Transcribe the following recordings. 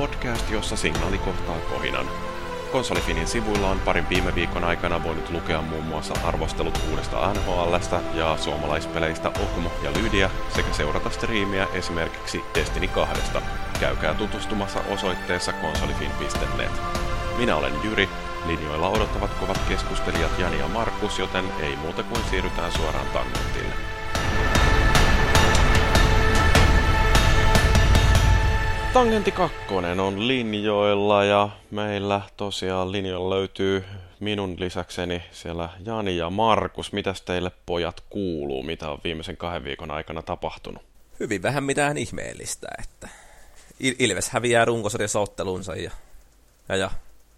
podcast, jossa signaali kohtaa kohinan. Konsolifinin sivuilla on parin viime viikon aikana voinut lukea muun muassa arvostelut uudesta NHLstä ja suomalaispeleistä Okmo ja Lydia sekä seurata striimiä esimerkiksi Destiny 2. Käykää tutustumassa osoitteessa konsolifin.net. Minä olen Jyri, linjoilla odottavat kovat keskustelijat Jani ja Markus, joten ei muuta kuin siirrytään suoraan tangentille. Tangentti 2 on linjoilla ja meillä tosiaan linjoilla löytyy minun lisäkseni siellä Jani ja Markus. Mitäs teille pojat kuuluu? Mitä on viimeisen kahden viikon aikana tapahtunut? Hyvin vähän mitään ihmeellistä, että Il- Ilves häviää runkosarjassa ottelunsa ja, ja, ja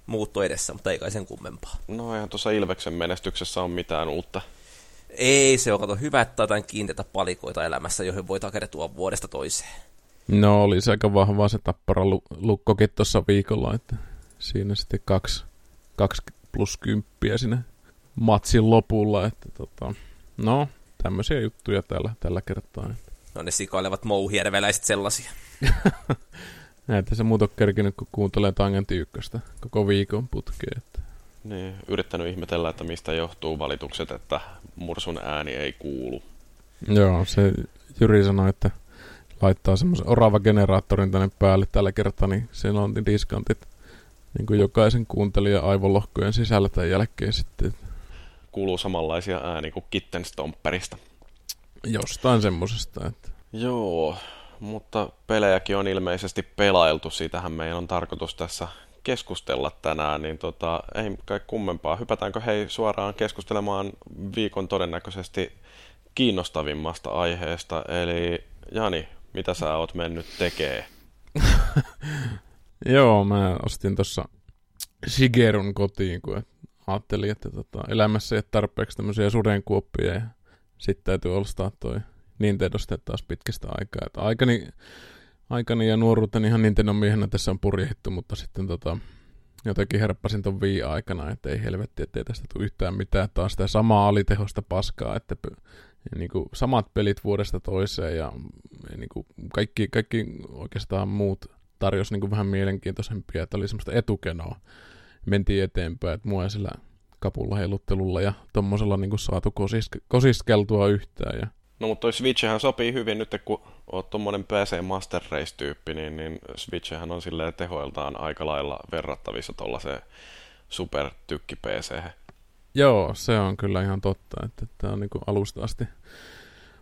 muutto edessä, mutta ei kai sen kummempaa. No eihän tuossa Ilveksen menestyksessä ole mitään uutta. Ei se on, kato hyvä, että jotain kiinteitä palikoita elämässä, joihin voi takertua vuodesta toiseen. No oli se aika vahvaa se tappara lukkokin tuossa viikolla, että siinä sitten kaksi, kaksi plus kymppiä sinne matsin lopulla, että tota, no tämmöisiä juttuja tällä, tällä kertaa. No ne sikailevat mouhierveläiset sellaisia. Näitä se muuta kerkinyt, kun kuuntelee Tangentti ykköstä koko viikon putkeen. Että. Niin, yrittänyt ihmetellä, että mistä johtuu valitukset, että Mursun ääni ei kuulu. Joo, se Jyri sanoi, että laittaa semmoisen orava generaattorin tänne päälle tällä kertaa, niin siellä on diskantit niin kuin jokaisen kuuntelijan aivolohkojen sisällä tämän jälkeen sitten. Kuuluu samanlaisia ääni kuin Kitten Stomperista. Jostain semmosesta. Että... Joo, mutta pelejäkin on ilmeisesti pelailtu. Siitähän meidän on tarkoitus tässä keskustella tänään, niin tota, ei kai kummempaa. Hypätäänkö hei suoraan keskustelemaan viikon todennäköisesti kiinnostavimmasta aiheesta, eli Jani, mitä sä oot mennyt tekee? Joo, mä ostin tuossa Shigerun kotiin, kun ajattelin, että tota, elämässä ei ole tarpeeksi tämmöisiä sudenkuoppia ja sitten täytyy ostaa toi Nintendosta taas pitkästä aikaa. Että aikani, aikani ja nuoruuteni ihan Nintendo miehenä tässä on purjehittu, mutta sitten tota, jotenkin herppasin ton vii aikana, että ei helvetti, ettei tästä tule yhtään mitään. Taas sitä samaa alitehosta paskaa, että ja niin kuin samat pelit vuodesta toiseen ja, ja niin kuin kaikki, kaikki oikeastaan muut tarjosi niin kuin vähän mielenkiintoisempia, että oli semmoista etukenoa. Mentiin eteenpäin, että mua ei sillä kapulla heiluttelulla ja tommosella niin kuin saatu kosiske, kosiskeltua yhtään. Ja... No mutta toi Switchhän sopii hyvin nyt, kun oot tommonen PC Master Race-tyyppi, niin, niin Switchhän on silleen tehoiltaan aika lailla verrattavissa tuollaiseen supertykki pc Joo, se on kyllä ihan totta, että tämä on niin kuin alusta asti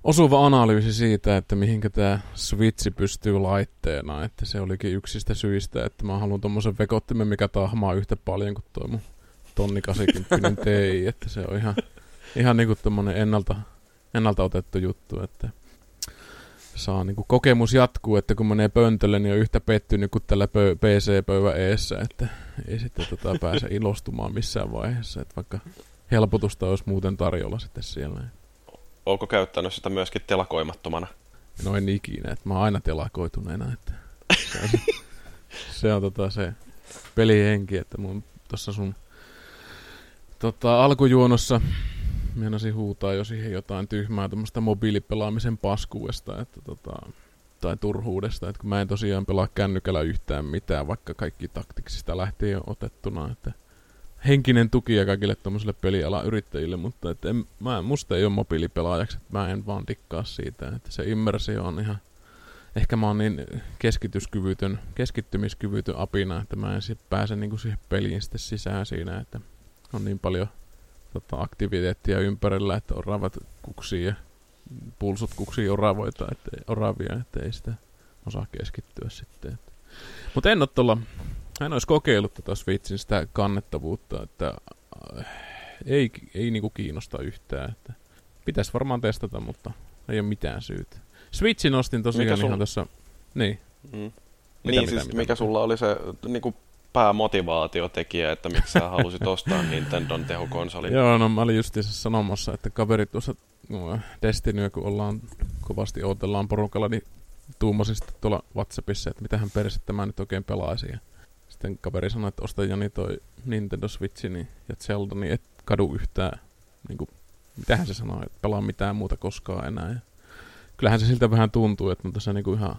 osuva analyysi siitä, että mihinkä tämä Switch pystyy laitteena, että se olikin yksistä syistä, että mä haluan tuommoisen vekottimen, mikä tahmaa yhtä paljon kuin tuo mun tonni 80 Ti, että se on ihan, ihan niin kuin ennalta, ennalta otettu juttu, että saa niin kuin kokemus jatkuu, että kun menee pöntölle, niin on yhtä pettynyt kuin tällä PC-pöydän eessä, että ei sitten tota pääse ilostumaan missään vaiheessa, että vaikka helpotusta olisi muuten tarjolla sitten siellä. Onko käyttänyt sitä myöskin telakoimattomana? No en ikinä, että mä oon aina telakoituneena, että se on, se, se, on tota se pelihenki, että mun tuossa sun tota, alkujuonossa meinasin huutaa jo siihen jotain tyhmää tämmöistä mobiilipelaamisen paskuudesta, että tota, tai turhuudesta, että kun mä en tosiaan pelaa kännykällä yhtään mitään, vaikka kaikki taktiksista lähtee jo otettuna, että henkinen tuki ja kaikille tuommoisille pelialan yrittäjille, mutta että en, mä, musta ei ole mobiilipelaajaksi, että mä en vaan dikkaa siitä, että se immersio on ihan, ehkä mä oon niin keskityskyvytön, keskittymiskyvytön apina, että mä en sit pääse niinku siihen peliin sitten sisään siinä, että on niin paljon tota, aktiviteettia ympärillä, että oravat kuksii ja pulsut kuksii oravoita, että, oravia, että ei sitä osaa keskittyä sitten. Mutta en ole tuolla, en olisi kokeillut tätä Switchin sitä kannettavuutta, että äh, ei, ei niinku kiinnosta yhtään. Että pitäisi varmaan testata, mutta ei ole mitään syytä. Switchin ostin tosiaan mikä sun... ihan tässä, niin. Mm. Mitä, niin, mitä, siis mitä, mikä mitä? sulla oli se niinku päämotivaatiotekijä, että miksi sä halusit ostaa Nintendon tehokonsolin? Joo, no mä olin just sanomassa, että kaveri tuossa no, Destinyä, kun ollaan kovasti odotellaan porukalla, niin tuumasin sitten tuolla Whatsappissa, että mitähän persettä mä nyt oikein pelaisin. Ja sitten kaveri sanoi, että osta Jani toi Nintendo Switch niin, ja Zelda, niin et kadu yhtään, niin kuin, mitähän se sanoi, että pelaa mitään muuta koskaan enää. Ja kyllähän se siltä vähän tuntuu, että on tässä niin kuin ihan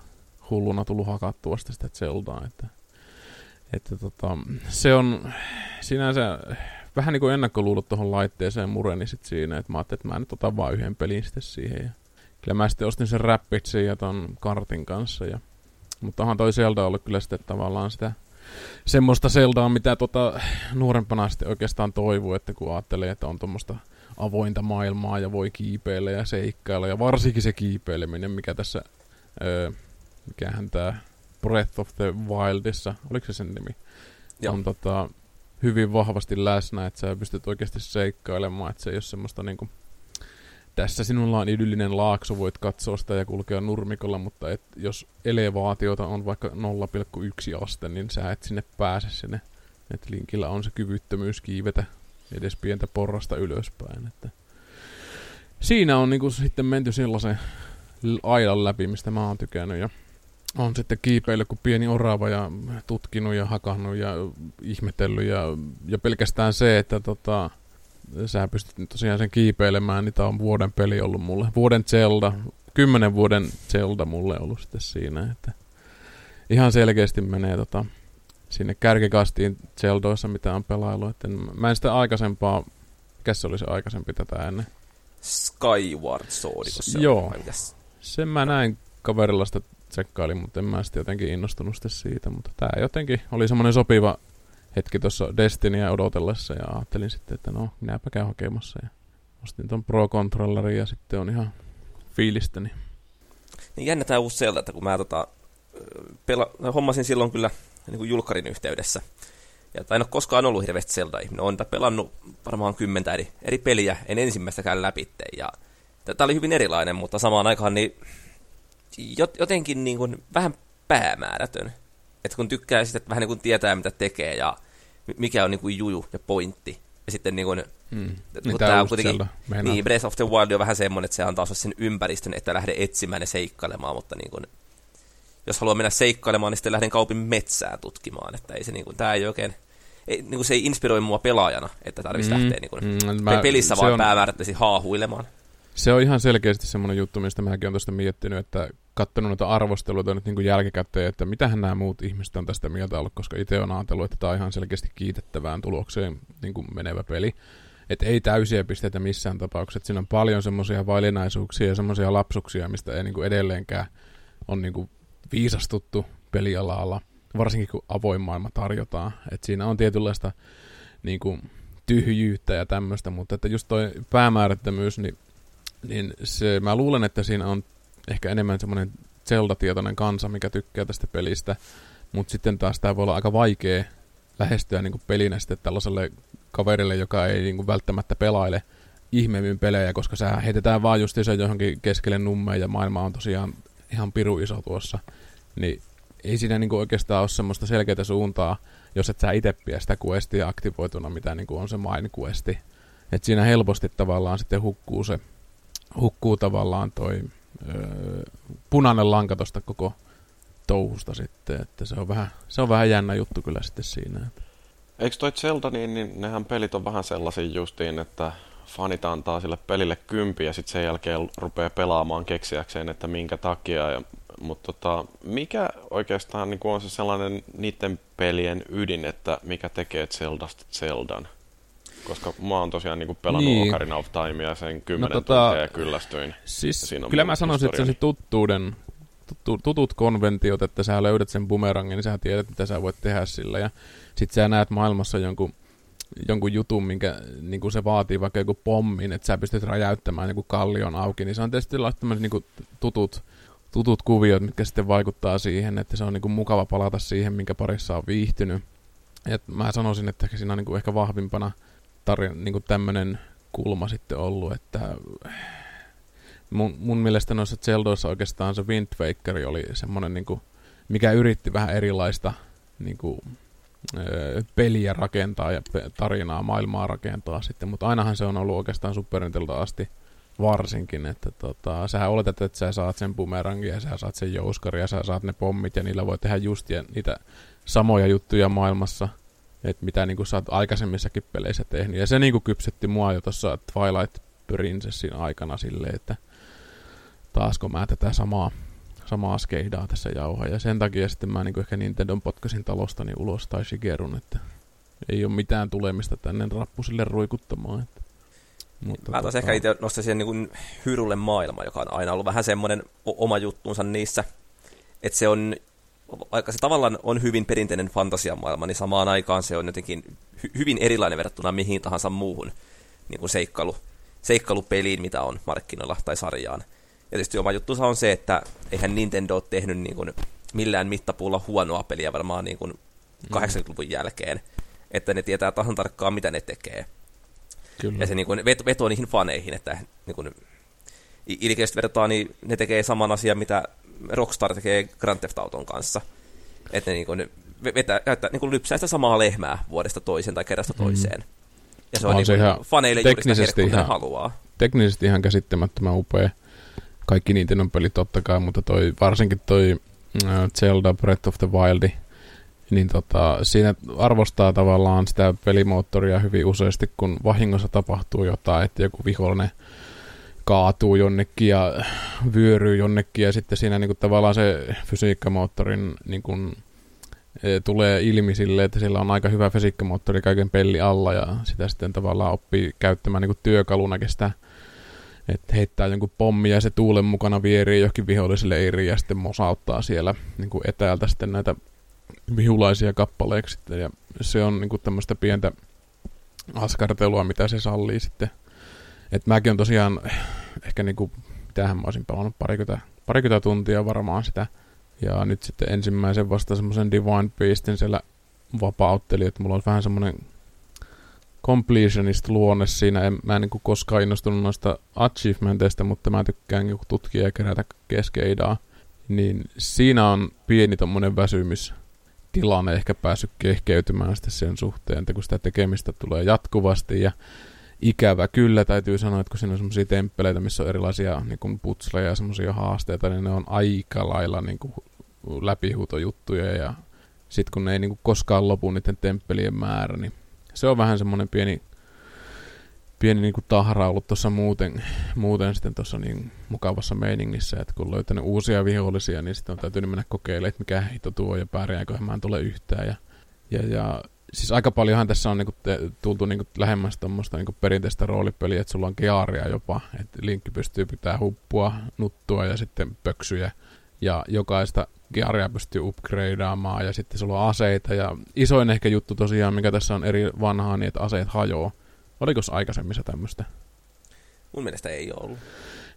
hulluna tullut hakattua sitä Zeldaa, että, että tota, se on sinänsä vähän niin kuin ennakkoluulot tuohon laitteeseen mureni sit siinä, että mä ajattelin, että mä nyt otan vaan yhden pelin sitten siihen. Ja kyllä mä sitten ostin sen Rapidsin ja ton kartin kanssa. Ja, mutta onhan toi Zelda ollut kyllä sitten tavallaan sitä semmoista Zeldaa, mitä tota, nuorempana sitten oikeastaan toivuu, että kun ajattelee, että on tuommoista avointa maailmaa ja voi kiipeillä ja seikkailla, ja varsinkin se kiipeileminen, mikä tässä, öö, mikähän tämä Breath of the Wildissa, oliko se sen nimi, Joo. on tota, hyvin vahvasti läsnä, että sä pystyt oikeasti seikkailemaan, että se ei ole semmoista niinku, tässä sinulla on idyllinen laakso, voit katsoa sitä ja kulkea nurmikolla, mutta et, jos elevaatiota on vaikka 0,1 aste, niin sä et sinne pääse sinne. Et linkillä on se kyvyttömyys kiivetä edes pientä porrasta ylöspäin. Että siinä on niinku sitten menty sellaisen aidan läpi, mistä mä oon tykännyt. Ja on sitten kiipeillyt kuin pieni orava ja tutkinut ja hakannut ja ihmetellyt. Ja, ja pelkästään se, että tota, sä pystyt tosiaan sen kiipeilemään, niin tää on vuoden peli ollut mulle. Vuoden Zelda, kymmenen vuoden Zelda mulle ollut sitten siinä, että ihan selkeästi menee tota, sinne kärkikastiin Zeldoissa, mitä on pelailu. Että mä en sitä aikaisempaa, mikä se oli se aikaisempi tätä ennen? Skyward Sword, se Joo, on, sen mä näin kaverilla sitä tsekkailin, mutta en mä sitten jotenkin innostunut siitä. Mutta tää jotenkin oli semmoinen sopiva hetki tuossa Destinyä odotellessa ja ajattelin sitten, että no, minäpä käyn hakemassa. Ja ostin ton Pro Controllerin ja sitten on ihan fiilistäni. Niin jännä tää uusi sieltä, että kun mä tota, pela, hommasin silloin kyllä niin kuin julkarin yhteydessä. Ja en ole koskaan ollut hirveästi Zelda-ihminen. Olen pelannut varmaan kymmentä eri, eri peliä, en ensimmäistäkään läpi. Ja tämä oli hyvin erilainen, mutta samaan aikaan niin jotenkin niin kuin vähän päämäärätön. Että kun tykkää sitten vähän niin kuin tietää, mitä tekee ja mikä on niin kuin juju ja pointti. Ja sitten niin kuin, hmm. kun tämä on kuitenkin, niin Breath of the Wild on vähän semmoinen, että se antaa sen ympäristön, että lähde etsimään ja seikkailemaan, mutta niin kuin, jos haluaa mennä seikkailemaan, niin sitten lähden kaupin metsää tutkimaan, että ei se niin kuin, tämä ei oikein, ei, niin kuin se ei inspiroi mua pelaajana, että tarvitsisi mm, lähteä niin kuin, mm, mä, pelissä vaan on, päämäärättäisiin haahuilemaan. Se on ihan selkeästi semmoinen juttu, mistä mäkin olen tuosta miettinyt, että katsonut noita arvosteluita nyt niin kuin jälkikäteen, että mitähän nämä muut ihmiset on tästä mieltä ollut, koska itse on ajatellut, että tämä on ihan selkeästi kiitettävään tulokseen niin kuin menevä peli. Että ei täysiä pisteitä missään tapauksessa. Siinä on paljon semmoisia vaillinaisuuksia ja semmoisia lapsuksia, mistä ei niin kuin edelleenkään on niin kuin viisastuttu pelialalla, varsinkin kun avoin maailma tarjotaan. Et siinä on tietynlaista niin kuin, tyhjyyttä ja tämmöistä, mutta että just toi päämäärättömyys, niin, niin se, mä luulen, että siinä on ehkä enemmän semmoinen Zelda-tietoinen kansa, mikä tykkää tästä pelistä, mutta sitten taas tämä voi olla aika vaikea lähestyä niin kuin pelinä sitten tällaiselle kaverille, joka ei niin kuin välttämättä pelaile ihmeemmin pelejä, koska sä heitetään vaan just se johonkin keskelle nummeen ja maailma on tosiaan ihan piru iso tuossa, niin ei siinä niinku oikeastaan ole semmoista selkeää suuntaa, jos et sä itse pidä sitä questia aktivoituna, mitä niinku on se main questi. Et siinä helposti tavallaan sitten hukkuu se, hukkuu tavallaan toi öö, punainen lanka tosta koko touhusta sitten, että se on vähän, se on vähän jännä juttu kyllä sitten siinä. Eikö toi Zelda, niin, niin nehän pelit on vähän sellaisia justiin, että fanit antaa sille pelille kympi ja sitten sen jälkeen rupeaa pelaamaan keksiäkseen, että minkä takia. Ja, mutta tota, mikä oikeastaan niin on se sellainen niiden pelien ydin, että mikä tekee Zeldasta Zeldan? Koska mä oon tosiaan niin pelannut niin. Ocarina of Time ja sen kymmenen no, tota, tuntia ja kyllästyin. Siis ja kyllä mä sanoisin, että se tuttuuden, tutut konventiot, että sä löydät sen bumerangin, niin sä tiedät, mitä sä voit tehdä sillä. Ja sit sä näet maailmassa jonkun jonkun jutun, minkä niin kuin se vaatii vaikka joku pommin, että sä pystyt räjäyttämään joku kallion auki, niin se on tietysti tämmöiset niin tutut, tutut kuviot, mitkä sitten vaikuttaa siihen, että se on niin kuin mukava palata siihen, minkä parissa on viihtynyt. Ja mä sanoisin, että siinä on niin kuin ehkä vahvimpana tarina, niin kuin tämmöinen kulma sitten ollut, että mun, mun mielestä noissa Zeldoissa oikeastaan se Wind Waker oli semmoinen, niin kuin, mikä yritti vähän erilaista niin kuin, peliä rakentaa ja tarinaa, maailmaa rakentaa sitten, mutta ainahan se on ollut oikeastaan Super asti varsinkin, että tota, sä oletat, että sä saat sen bumerangin ja sä saat sen jouskari ja sä saat ne pommit ja niillä voi tehdä just niitä samoja juttuja maailmassa, että mitä niin sä oot aikaisemmissakin peleissä tehnyt. Ja se niin kuin kypsetti mua jo tuossa Twilight Princessin aikana silleen, että taasko mä tätä samaa, samaa skeidaa tässä jauhaa. Ja sen takia sitten mä niin ehkä Nintendon potkasin talostani ulos tai Shigerun, että ei ole mitään tulemista tänne rappusille ruikuttamaan. Että. Mutta mä taas tota... ehkä itse nostaisin niin Hyrulle maailma, joka on aina ollut vähän semmoinen oma juttuunsa niissä, että se on, vaikka se tavallaan on hyvin perinteinen fantasiamaailma, niin samaan aikaan se on jotenkin hy- hyvin erilainen verrattuna mihin tahansa muuhun niin kuin seikkailu, seikkailupeliin, mitä on markkinoilla tai sarjaan. Ja tietysti oma juttusa on se, että eihän Nintendo ole tehnyt niin kuin millään mittapuulla huonoa peliä varmaan niin kuin 80-luvun mm. jälkeen, että ne tietää tasan tarkkaan, mitä ne tekee. Kyllä. Ja se niin kuin veto, vetoo niihin faneihin, että niin kuin, ilkeästi vertaa, niin ne tekee saman asian, mitä Rockstar tekee Grand Theft Auton kanssa. Että ne niin kuin, vetää, käyttää, niin kuin lypsää sitä samaa lehmää vuodesta toiseen tai kerrasta mm. toiseen. Mm. Ja se on, on niin se ihan faneille teknisesti juuri sitä ihan, haluaa. Teknisesti ihan käsittämättömän upea. Kaikki on pelit totta kai, mutta toi, varsinkin toi uh, Zelda Breath of the Wild, niin tota, siinä arvostaa tavallaan sitä pelimoottoria hyvin useasti, kun vahingossa tapahtuu jotain, että joku vihollinen kaatuu jonnekin ja vyöryy jonnekin ja sitten siinä niin kuin, tavallaan se fysiikkamoottorin niin kuin, e, tulee ilmi sille, että sillä on aika hyvä fysiikkamoottori kaiken pelli alla ja sitä sitten tavallaan oppii käyttämään niin kuin työkaluna kestää että heittää jonkun pommi ja se tuulen mukana vierii johonkin viholliselle leiriin ja sitten mosauttaa siellä niin kuin etäältä sitten näitä vihulaisia kappaleeksi. Ja se on niin kuin tämmöistä pientä askartelua, mitä se sallii sitten. Et mäkin on tosiaan ehkä niin kuin, mitähän mä olisin pelannut parikymmentä, parikymmentä tuntia varmaan sitä. Ja nyt sitten ensimmäisen vasta semmoisen Divine Beastin siellä vapautteli, että mulla on vähän semmoinen completionist luonne siinä. En, mä en niin kuin koskaan innostunut noista achievementeista, mutta mä tykkään niin tutkia ja kerätä keskeidaa. Niin siinä on pieni tommonen väsymys tilanne ehkä päässyt kehkeytymään sitten sen suhteen, että kun sitä tekemistä tulee jatkuvasti ja ikävä kyllä täytyy sanoa, että kun siinä on semmoisia temppeleitä, missä on erilaisia niin kuin putsleja ja semmoisia haasteita, niin ne on aika lailla niin kuin läpihuutojuttuja ja sitten kun ne ei niin kuin koskaan lopu niiden temppelien määrä, niin se on vähän semmoinen pieni, pieni niin kuin tahra ollut tuossa muuten, muuten sitten tuossa niin mukavassa meiningissä, että kun on löytänyt uusia vihollisia, niin sitten on täytynyt mennä kokeilemaan, että mikä hito tuo ja pärjääkö mä tule yhtään. Ja, ja, ja siis aika paljonhan tässä on niinku te, tultu niinku lähemmäs tuommoista niinku perinteistä roolipeliä, että sulla on gearia jopa, että linkki pystyy pitää huppua, nuttua ja sitten pöksyjä. Ja jokaista gearia pystyy upgradeaamaan ja sitten sulla on aseita. Ja isoin ehkä juttu tosiaan, mikä tässä on eri vanhaa, niin että aseet hajoaa. Oliko aikaisemmissa tämmöistä? Mun mielestä ei ollut.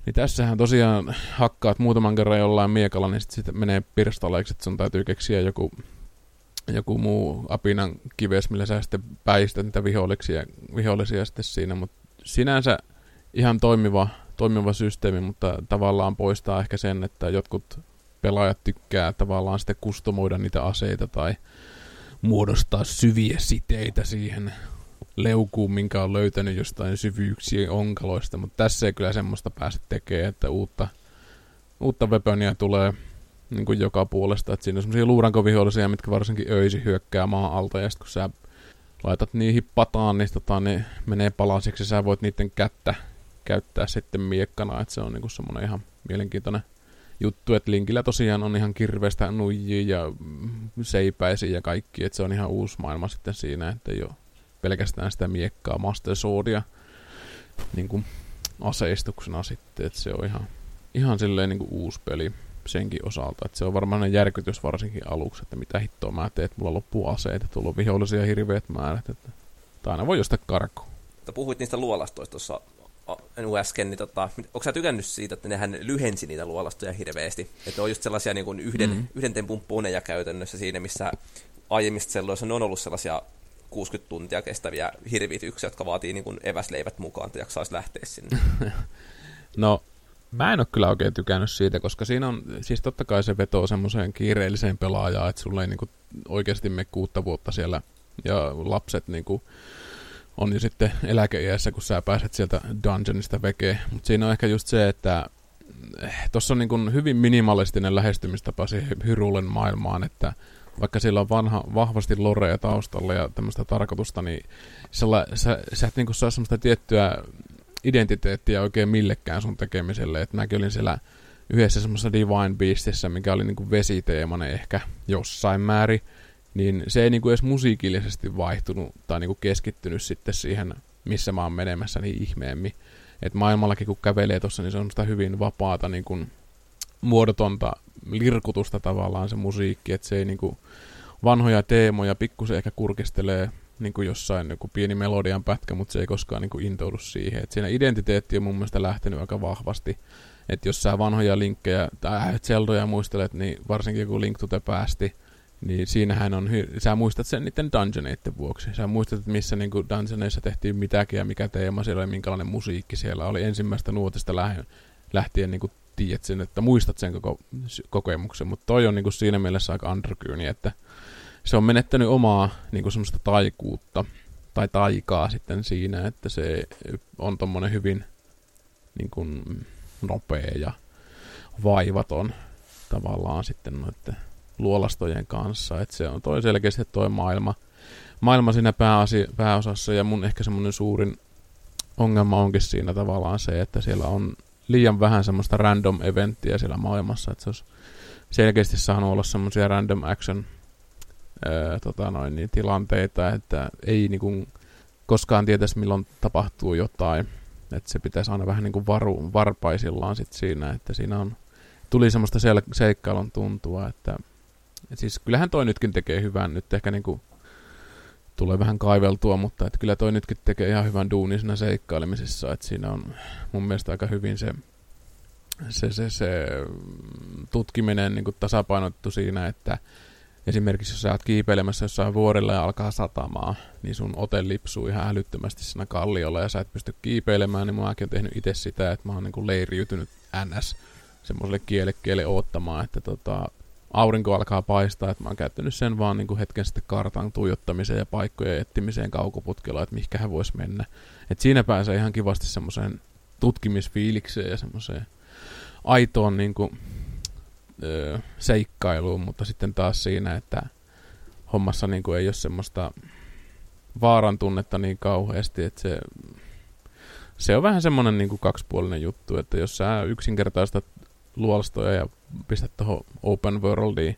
Niin tässähän tosiaan hakkaat muutaman kerran jollain miekalla, niin sitten sit menee pirstaleeksi, että sun täytyy keksiä joku, joku muu apinan kives, millä sä sitten päistät niitä vihollisia, vihollisia sitten siinä, mutta sinänsä ihan toimiva, toimiva systeemi, mutta tavallaan poistaa ehkä sen, että jotkut pelaajat tykkää tavallaan sitten kustomoida niitä aseita tai muodostaa syviä siteitä siihen leukuun, minkä on löytänyt jostain syvyyksien onkaloista, mutta tässä ei kyllä semmoista pääse tekemään, että uutta, uutta weaponia tulee niin kuin joka puolesta, että siinä on semmoisia luurankovihollisia, mitkä varsinkin öisi hyökkää maan alta, ja sitten kun sä laitat niihin pataan, niin tota, ne menee palasiksi, ja sä voit niiden kättä käyttää sitten miekkana, että se on niin semmoinen ihan mielenkiintoinen juttu, että Linkillä tosiaan on ihan kirvestä nuijia ja seipäisiä ja kaikki, että se on ihan uusi maailma sitten siinä, että ei ole pelkästään sitä miekkaa Master Swordia niin kuin aseistuksena sitten, että se on ihan, ihan silleen niin kuin uusi peli senkin osalta, että se on varmaan järkytys varsinkin aluksi, että mitä hittoa mä teen, että mulla loppuu aseet, että tulla on vihollisia hirveät määrät, että tai aina voi jostain karkuun. Puhuit niistä luolastoista tuossa äsken, niin tota, onko sä tykännyt siitä, että nehän lyhensi niitä luolastoja hirveästi? Että on just sellaisia niin kuin yhden, mm-hmm. yhden tempun puneja käytännössä siinä, missä aiemmista selloissa ne on ollut sellaisia 60 tuntia kestäviä hirvityksiä, jotka vaatii niin kuin eväsleivät mukaan, että jaksaisi lähteä sinne. no, mä en ole kyllä oikein tykännyt siitä, koska siinä on, siis totta kai se vetoo semmoiseen kiireelliseen pelaajaan, että sulle ei niin kuin oikeasti me kuutta vuotta siellä, ja lapset niin kuin, on jo sitten eläkeiässä, kun sä pääset sieltä dungeonista vekeen. Mutta siinä on ehkä just se, että eh, tuossa on niin hyvin minimalistinen lähestymistapa siihen Hyrulen maailmaan, että vaikka sillä on vanha, vahvasti lorea taustalla ja tämmöistä tarkoitusta, niin sella, sä, sä et niin saa semmoista tiettyä identiteettiä oikein millekään sun tekemiselle. Että mäkin olin siellä yhdessä semmoisessa Divine Beastissä, mikä oli niin kuin vesiteemainen ehkä jossain määrin, niin se ei niin kuin edes musiikillisesti vaihtunut tai niin kuin keskittynyt sitten siihen, missä mä oon menemässä niin ihmeemmin. Että maailmallakin kun kävelee tuossa, niin se on semmoista hyvin vapaata niin kuin muodotonta lirkutusta tavallaan se musiikki, että se ei niin kuin vanhoja teemoja pikkusen ehkä kurkistelee niin kuin jossain joku pieni melodian pätkä, mutta se ei koskaan niin kuin intoudu siihen. Et siinä identiteetti on mun mielestä lähtenyt aika vahvasti. Että jos sä vanhoja linkkejä tai Zeldoja muistelet, niin varsinkin kun Link to the päästi, niin siinähän on, hy- sä muistat sen niiden dungeoneiden vuoksi. Sä muistat, että missä niin kuin dungeoneissa tehtiin mitäkin ja mikä teema siellä oli, minkälainen musiikki siellä oli ensimmäistä nuotista lähtien, lähtien niin kuin tiedät sen, että muistat sen koko kokemuksen, mutta toi on niin kuin siinä mielessä aika undergryni, että se on menettänyt omaa niin kuin semmoista taikuutta tai taikaa sitten siinä, että se on tommonen hyvin niin kuin nopea ja vaivaton tavallaan sitten noiden luolastojen kanssa, että se on toi selkeästi toi maailma, maailma siinä pääasi, pääosassa ja mun ehkä semmoinen suurin ongelma onkin siinä tavallaan se, että siellä on liian vähän semmoista random eventtiä siellä maailmassa, että se olisi selkeästi saanut olla semmoisia random action ää, tota noin, niin tilanteita, että ei niinku koskaan tietäisi milloin tapahtuu jotain, että se pitäisi aina vähän niinku varu, varpaisillaan sit siinä, että siinä on, tuli semmoista sel- seikkailun tuntua, että et siis kyllähän toi nytkin tekee hyvän, nyt ehkä niinku tulee vähän kaiveltua, mutta että kyllä toi nytkin tekee ihan hyvän duunin siinä seikkailemisessa, että siinä on mun mielestä aika hyvin se, se, se, se tutkiminen niin kuin tasapainottu siinä, että esimerkiksi jos sä oot kiipeilemässä jossain vuorilla ja alkaa satamaa, niin sun ote lipsuu ihan älyttömästi siinä kalliolla ja sä et pysty kiipeilemään, niin mäkin on tehnyt itse sitä, että mä oon niin leiriytynyt NS semmoiselle kielekkeelle oottamaan, että tota, aurinko alkaa paistaa, että mä oon käyttänyt sen vaan niin hetken sitten kartan tuijottamiseen ja paikkojen etsimiseen kaukoputkella, että mihinkä hän voisi mennä. Et siinä pääsee ihan kivasti semmoiseen tutkimisfiilikseen ja semmoiseen aitoon niin kuin, öö, seikkailuun, mutta sitten taas siinä, että hommassa niin kuin ei ole semmoista vaaran tunnetta niin kauheasti, että se, se on vähän semmoinen niin kuin kaksipuolinen juttu, että jos sä yksinkertaistat luolastoja ja pistät tuohon open worldiin,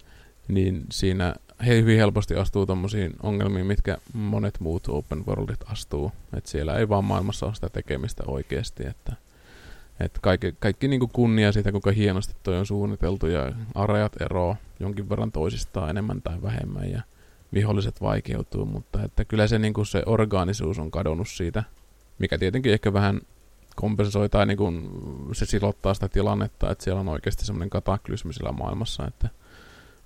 niin siinä he hyvin helposti astuu tommosiin ongelmiin, mitkä monet muut open worldit astuu. Että siellä ei vaan maailmassa ole sitä tekemistä oikeasti, että et kaikki, kaikki niin kunnia siitä, kuinka hienosti toi on suunniteltu ja areat eroa jonkin verran toisistaan enemmän tai vähemmän ja viholliset vaikeutuu, mutta että kyllä se, niin se orgaanisuus on kadonnut siitä, mikä tietenkin ehkä vähän kompensoi tai niin kuin se silottaa sitä tilannetta, että siellä on oikeasti semmoinen kataklysmi sillä maailmassa, että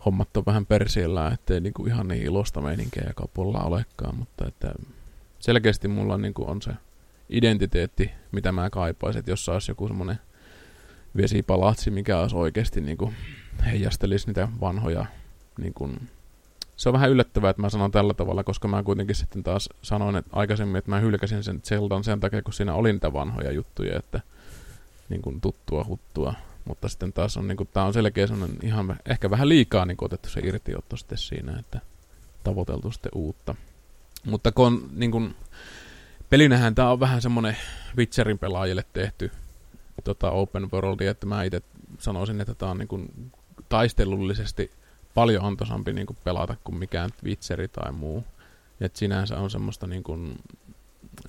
hommat on vähän persiellä, ettei niin kuin ihan niin ilosta meininkiä joka puolella olekaan, mutta että selkeästi mulla niin kuin on se identiteetti, mitä mä kaipaisin, että jos olisi joku semmoinen vesipalatsi, mikä olisi oikeasti niin kuin heijastelisi niitä vanhoja niin kuin se on vähän yllättävää, että mä sanon tällä tavalla, koska mä kuitenkin sitten taas sanoin että aikaisemmin, että mä hylkäsin sen Zeldan sen takia, kun siinä oli niitä vanhoja juttuja, että niin kuin tuttua huttua. Mutta sitten taas on, niin kuin, tää on selkeä sellainen ihan ehkä vähän liikaa niin kuin otettu se irtiotto sitten siinä, että tavoiteltu sitten uutta. Mutta kun niin kuin, pelinähän tää on vähän semmoinen Witcherin pelaajille tehty tota open world, että mä itse sanoisin, että tää on niin taistelullisesti paljon antoisampi niin pelata kuin mikään Twitcheri tai muu. Et sinänsä on semmoista niin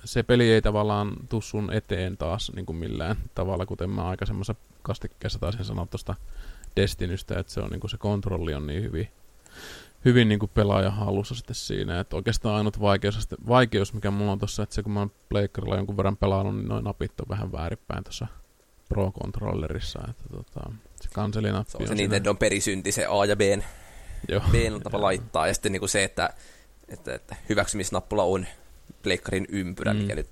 se peli ei tavallaan tuu sun eteen taas niin millään tavalla, kuten mä aikaisemmassa kastikkeessa taisin sanoa tuosta Destinystä, että se on niin kuin se kontrolli on niin hyvin, hyvin niin kuin pelaaja halussa sitten siinä, että oikeastaan ainut vaikeus, vaikeus mikä mulla on tuossa, että se kun mä oon Playkerilla jonkun verran pelannut, niin noin napit on vähän väärinpäin tuossa Pro-controllerissa, että tota, se kanselinappi se on, se Nintendo perisynti, se A ja B. Joo. B on tapa laittaa, ja sitten niin kuin se, että, että, että hyväksymisnappula on pleikkarin ympyrä, mm. mikä nyt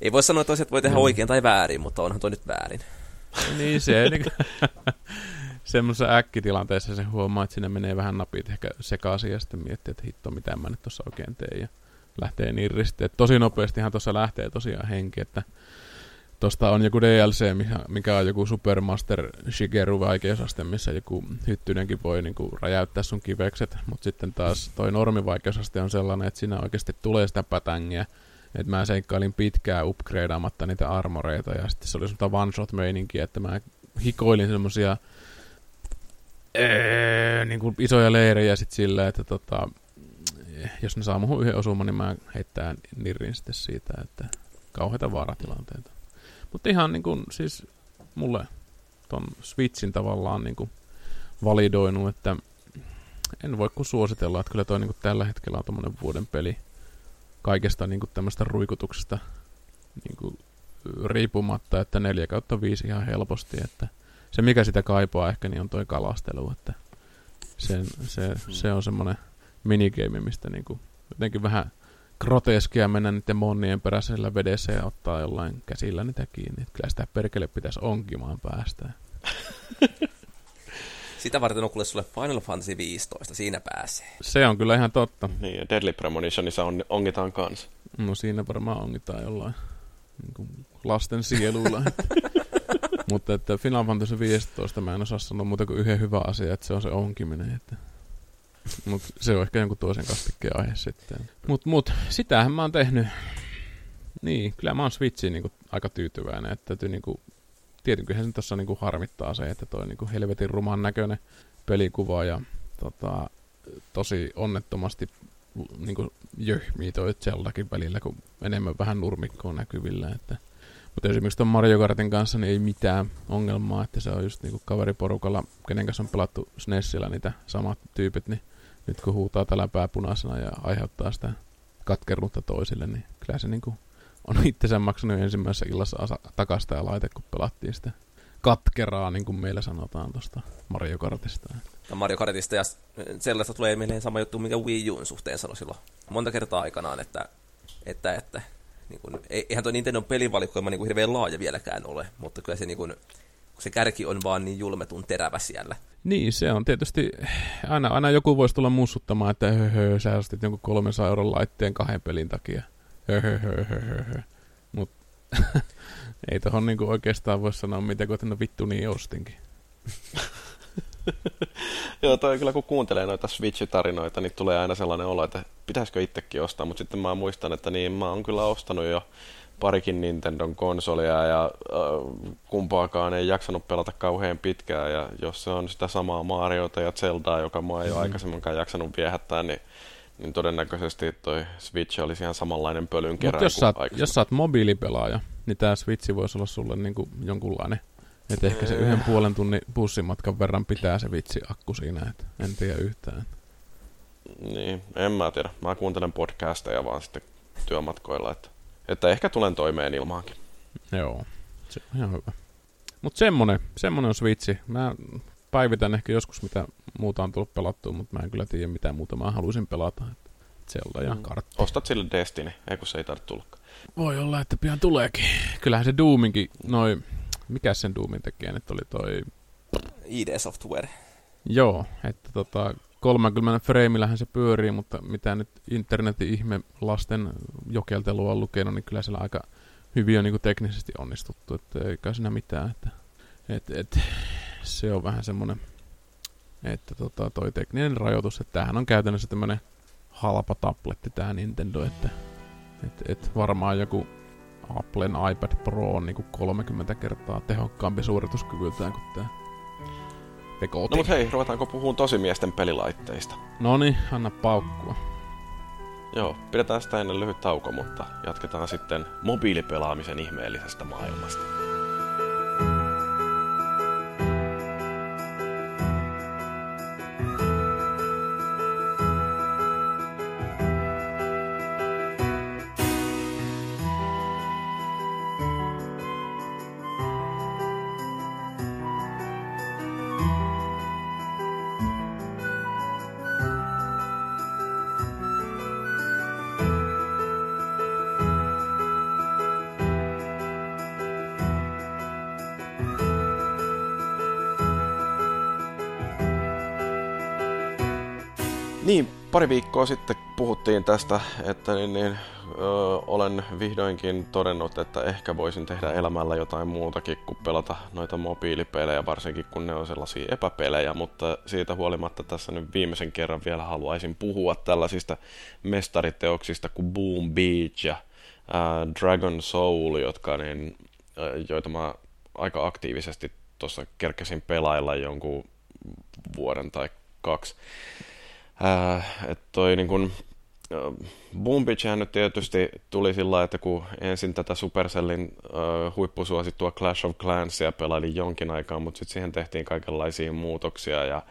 ei voi sanoa, että asiat voi tehdä mm. oikein tai väärin, mutta onhan toi nyt väärin. niin se, niin semmoisessa äkkitilanteessa se huomaa, että sinne menee vähän napit ehkä sekaisin ja sitten miettii, että hitto, mitä mä nyt tuossa oikein teen ja lähtee niin ristiin. Tosi nopeastihan tuossa lähtee tosiaan henki, että Tuosta on joku DLC, mikä on joku Supermaster Shigeru vaikeusaste, missä joku hyttynenkin voi niinku räjäyttää sun kivekset, mutta sitten taas toi normivaikeusaste on sellainen, että siinä oikeasti tulee sitä pätängiä, että mä seikkailin pitkään upgradeaamatta niitä armoreita ja sitten se oli semmoista one shot meininkiä, että mä hikoilin semmosia ee, niin kuin isoja leirejä sit sillä, että tota, jos ne saa muhun yhden osuman, niin mä heittää nirrin sitten siitä, että kauheita vaaratilanteita. Mutta ihan niin kuin, siis mulle ton Switchin tavallaan niin kuin validoinut, että en voi kuin suositella, että kyllä toi niin kuin tällä hetkellä on tommonen vuoden peli kaikesta niin kuin tämmöistä ruikutuksesta niin kuin riippumatta, että 4 kautta 5 ihan helposti, että se mikä sitä kaipaa ehkä niin on toi kalastelu, että sen, se, se on semmoinen minigame, mistä niin kuin jotenkin vähän groteskia mennä niiden monnien peräisellä vedessä ja ottaa jollain käsillä niitä kiinni. Että kyllä sitä perkele pitäisi onkimaan päästä. Sitä varten on kuule sulle Final Fantasy 15, siinä pääsee. Se on kyllä ihan totta. Niin, ja Deadly Premonitionissa on, ongitaan kanssa. No siinä varmaan ongitaan jollain niin kuin lasten sieluilla. Mutta että Final Fantasy 15 mä en osaa sanoa muuta kuin yhden hyvä asia, että se on se onkiminen. Että Mut se on ehkä jonkun toisen kastikkeen aihe sitten. Mut, mut, sitähän mä oon tehnyt. Niin, kyllä mä oon Switchiin niinku aika tyytyväinen. Että täytyy niinku, tietenkin se tuossa niinku harmittaa se, että toi niinku helvetin ruman näköinen pelikuva ja tota, tosi onnettomasti niinku jöhmii toi Zeldakin välillä, kun enemmän vähän nurmikkoon näkyvillä. Että, mutta esimerkiksi tuon Mario Kartin kanssa niin ei mitään ongelmaa, että se on just niinku kaveriporukalla, kenen kanssa on pelattu SNESillä niitä samat tyypit, niin nyt kun huutaa tällä pääpunaisena ja aiheuttaa sitä katkeruutta toisille, niin kyllä se niinku on itsensä maksanut ensimmäisessä illassa takasta ja laite, kun pelattiin sitä katkeraa, niin kuin meillä sanotaan tuosta Mario Kartista. No Mario Kartista ja sellaista tulee mieleen sama juttu, mikä Wii Uun suhteen sanoi silloin monta kertaa aikanaan, että, että, että niin kuin, eihän tuo Nintendo pelivalikoima niin kuin hirveän laaja vieläkään ole, mutta kyllä se, niin kuin, se kärki on vaan niin julmetun terävä siellä. Niin, se on tietysti, aina, aina joku voisi tulla mussuttamaan, että höhö, sä ostit jonkun 300 euron laitteen kahden pelin takia. Höhö, höhö, höhö. Mut ei tohon niinku oikeastaan voi sanoa mitään, kun no vittu niin ostinkin. Joo, toi kyllä kun kuuntelee noita Switch-tarinoita, niin tulee aina sellainen olo, että pitäisikö itsekin ostaa, mutta sitten mä muistan, että niin mä oon kyllä ostanut jo parikin Nintendon konsolia ja äh, kumpaakaan ei jaksanut pelata kauhean pitkään ja jos se on sitä samaa Mariota ja Zeldaa, joka mua ei mm. ole aikaisemminkaan jaksanut viehättää, niin, niin todennäköisesti toi Switch olisi ihan samanlainen pölyn kerran jos, jos sä oot mobiilipelaaja, niin tämä Switch voisi olla sulle niinku jonkunlainen että ehkä se yhden puolen tunnin bussimatkan verran pitää se vitsi akku siinä, että en tiedä yhtään. Niin, en mä tiedä. Mä kuuntelen podcasteja vaan sitten työmatkoilla, että, että ehkä tulen toimeen ilmaankin. Joo, se on ihan hyvä. Mutta semmonen, semmonen on Switchi. Mä päivitän ehkä joskus, mitä muuta on tullut pelattua, mutta mä en kyllä tiedä, mitä muuta mä haluaisin pelata. Zelda ja mm. kartti. Ostat sille Destiny, ei kun se ei tarvitse tullakaan. Voi olla, että pian tuleekin. Kyllähän se Doominkin, noin mikä sen Doomin tekijä nyt oli toi... ID Software. Joo, että tota, 30 freimillähän se pyörii, mutta mitä nyt internetin ihme lasten jokeltelua on lukenut, niin kyllä siellä aika hyvin on niin teknisesti onnistuttu, että ei kai siinä mitään. Että, et, et, se on vähän semmoinen, että tota, toi tekninen rajoitus, että tämähän on käytännössä tämmöinen halpa tabletti tämä Nintendo, että et, et varmaan joku Applen iPad Pro on niinku 30 kertaa tehokkaampi suorituskyvyltään kuin tämä Pekoti. No mut hei, ruvetaanko puhumaan tosimiesten pelilaitteista? No niin, anna paukkua. Joo, pidetään sitä ennen lyhyt tauko, mutta jatketaan sitten mobiilipelaamisen ihmeellisestä maailmasta. Pari viikkoa sitten puhuttiin tästä, että niin, niin, ö, olen vihdoinkin todennut, että ehkä voisin tehdä elämällä jotain muutakin kuin pelata noita mobiilipelejä, varsinkin kun ne on sellaisia epäpelejä, mutta siitä huolimatta tässä nyt viimeisen kerran vielä haluaisin puhua tällaisista mestariteoksista kuin Boom Beach ja ä, Dragon Soul, jotka, niin, ä, joita mä aika aktiivisesti tuossa kerkesin pelailla jonkun vuoden tai kaksi. Ää, että toi niin kun, Boom Beachhän nyt tietysti tuli sillä että kun ensin tätä Supercellin uh, huippusuosittua Clash of Clansia pelaili jonkin aikaa, mutta sitten siihen tehtiin kaikenlaisia muutoksia ja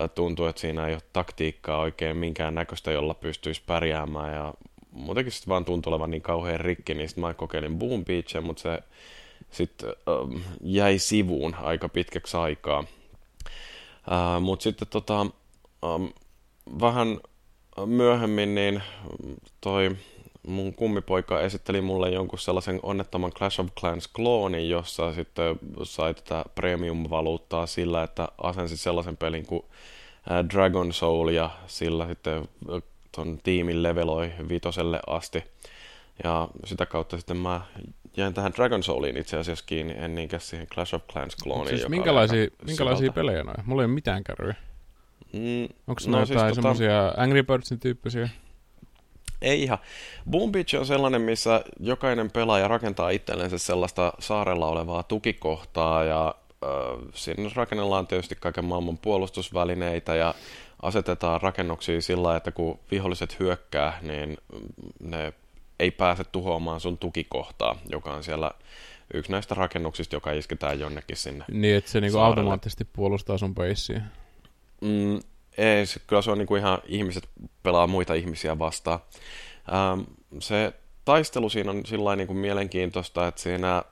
uh, tuntui, että siinä ei ole taktiikkaa oikein minkään näköistä, jolla pystyisi pärjäämään ja muutenkin sitten vaan tuntui olevan niin kauhean rikki, niin sitten mä kokeilin Boom Beachia, mutta se sitten uh, jäi sivuun aika pitkäksi aikaa. Uh, mutta sitten tota, um, vähän myöhemmin niin toi mun kummipoika esitteli mulle jonkun sellaisen onnettoman Clash of Clans-kloonin, jossa sitten sai tätä premium-valuuttaa sillä, että asensi sellaisen pelin kuin Dragon Soul ja sillä sitten ton tiimin leveloi vitoselle asti. Ja sitä kautta sitten mä jäin tähän Dragon Souliin itse asiassa kiinni, en niinkään siihen Clash of Clans-klooniin. Siis minkälaisia, minkälaisia pelejä noin? Mulla ei ole mitään kärryä. Mm, Onko no, jotain siis tota... semmoisia Angry Birdsin tyyppisiä? Ei ihan. Boom Beach on sellainen, missä jokainen pelaaja rakentaa itsellensä sellaista saarella olevaa tukikohtaa ja äh, siinä rakennellaan tietysti kaiken maailman puolustusvälineitä ja asetetaan rakennuksia sillä, että kun viholliset hyökkää, niin ne ei pääse tuhoamaan sun tukikohtaa, joka on siellä yksi näistä rakennuksista, joka isketään jonnekin sinne. Niin, että se niinku automaattisesti puolustaa sun peissiä. Mm, ei, se, kyllä se on niinku ihan ihmiset pelaa muita ihmisiä vastaan. Ähm, se taistelu siinä on sillä niinku mielenkiintoista, että siinä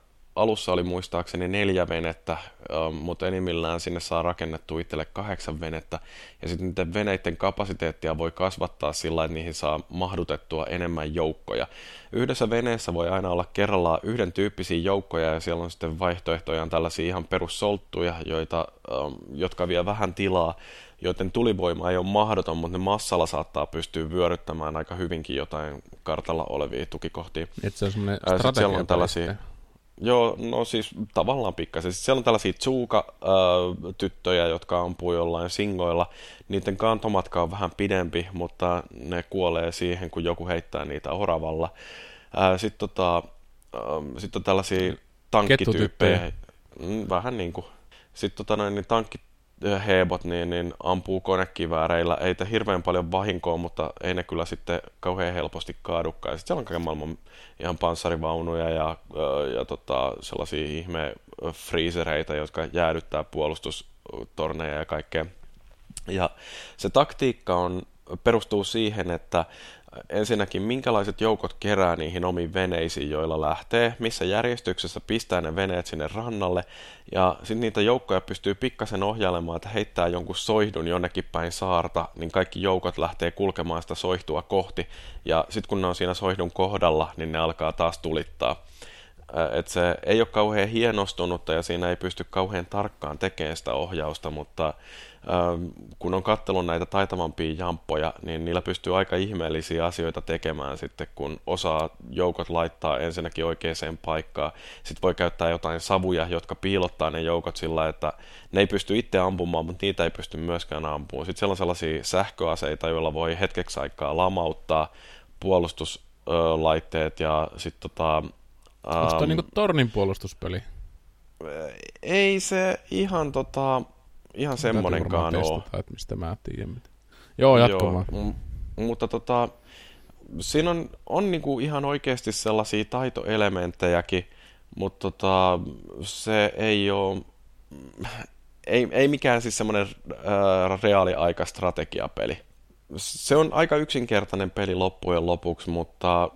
alussa oli muistaakseni neljä venettä, ähm, mutta enimmillään sinne saa rakennettua itselle kahdeksan venettä. Ja sitten niiden veneiden kapasiteettia voi kasvattaa sillä, että niihin saa mahdutettua enemmän joukkoja. Yhdessä veneessä voi aina olla kerrallaan yhden tyyppisiä joukkoja, ja siellä on sitten vaihtoehtoja on tällaisia ihan perussolttuja, joita, ähm, jotka vie vähän tilaa, joiden tulivoima ei ole mahdoton, mutta ne massalla saattaa pystyä vyöryttämään aika hyvinkin jotain kartalla olevia tukikohtia. Että se on semmoinen strategia. tällaisia, Joo, no siis tavallaan pikkasen. Siis siellä on tällaisia Tsuuka-tyttöjä, jotka ampuu jollain singoilla. Niiden kantomatka on vähän pidempi, mutta ne kuolee siihen, kun joku heittää niitä oravalla. Sitten tota, sit on tällaisia tankkityyppejä. Mm, vähän niin kuin. Sitten tota niin tankki, hebot niin, niin ampuu konekivääreillä. Ei te hirveän paljon vahinkoa, mutta ei ne kyllä sitten kauhean helposti kaadukkaan. Sitten siellä on kaiken maailman ihan panssarivaunuja ja, ja tota, sellaisia ihme freezereitä, jotka jäädyttää puolustustorneja ja kaikkea. Ja se taktiikka on, perustuu siihen, että ensinnäkin minkälaiset joukot kerää niihin omiin veneisiin, joilla lähtee, missä järjestyksessä pistää ne veneet sinne rannalle, ja sitten niitä joukkoja pystyy pikkasen ohjailemaan, että heittää jonkun soihdun jonnekin päin saarta, niin kaikki joukot lähtee kulkemaan sitä soihtua kohti, ja sitten kun ne on siinä soihdun kohdalla, niin ne alkaa taas tulittaa. Et se ei ole kauhean hienostunutta ja siinä ei pysty kauhean tarkkaan tekemään sitä ohjausta, mutta kun on katsellut näitä taitavampia jamppoja, niin niillä pystyy aika ihmeellisiä asioita tekemään sitten, kun osaa joukot laittaa ensinnäkin oikeaan paikkaan. Sitten voi käyttää jotain savuja, jotka piilottaa ne joukot sillä, että ne ei pysty itse ampumaan, mutta niitä ei pysty myöskään ampumaan. Sitten siellä on sellaisia sähköaseita, joilla voi hetkeksi aikaa lamauttaa puolustuslaitteet ja sitten tota, Onko tämä niinku tornin puolustuspeli? Ei se ihan tota, ihan semmonenkaan ole. että mistä mä tiedän. Joo, jatkumaan. Joo, mutta tota, siinä on, on niinku ihan oikeasti sellaisia taitoelementtejäkin, mutta tota, se ei ole, ei, ei mikään siis semmoinen äh, reaaliaika strategiapeli. Se on aika yksinkertainen peli loppujen lopuksi, mutta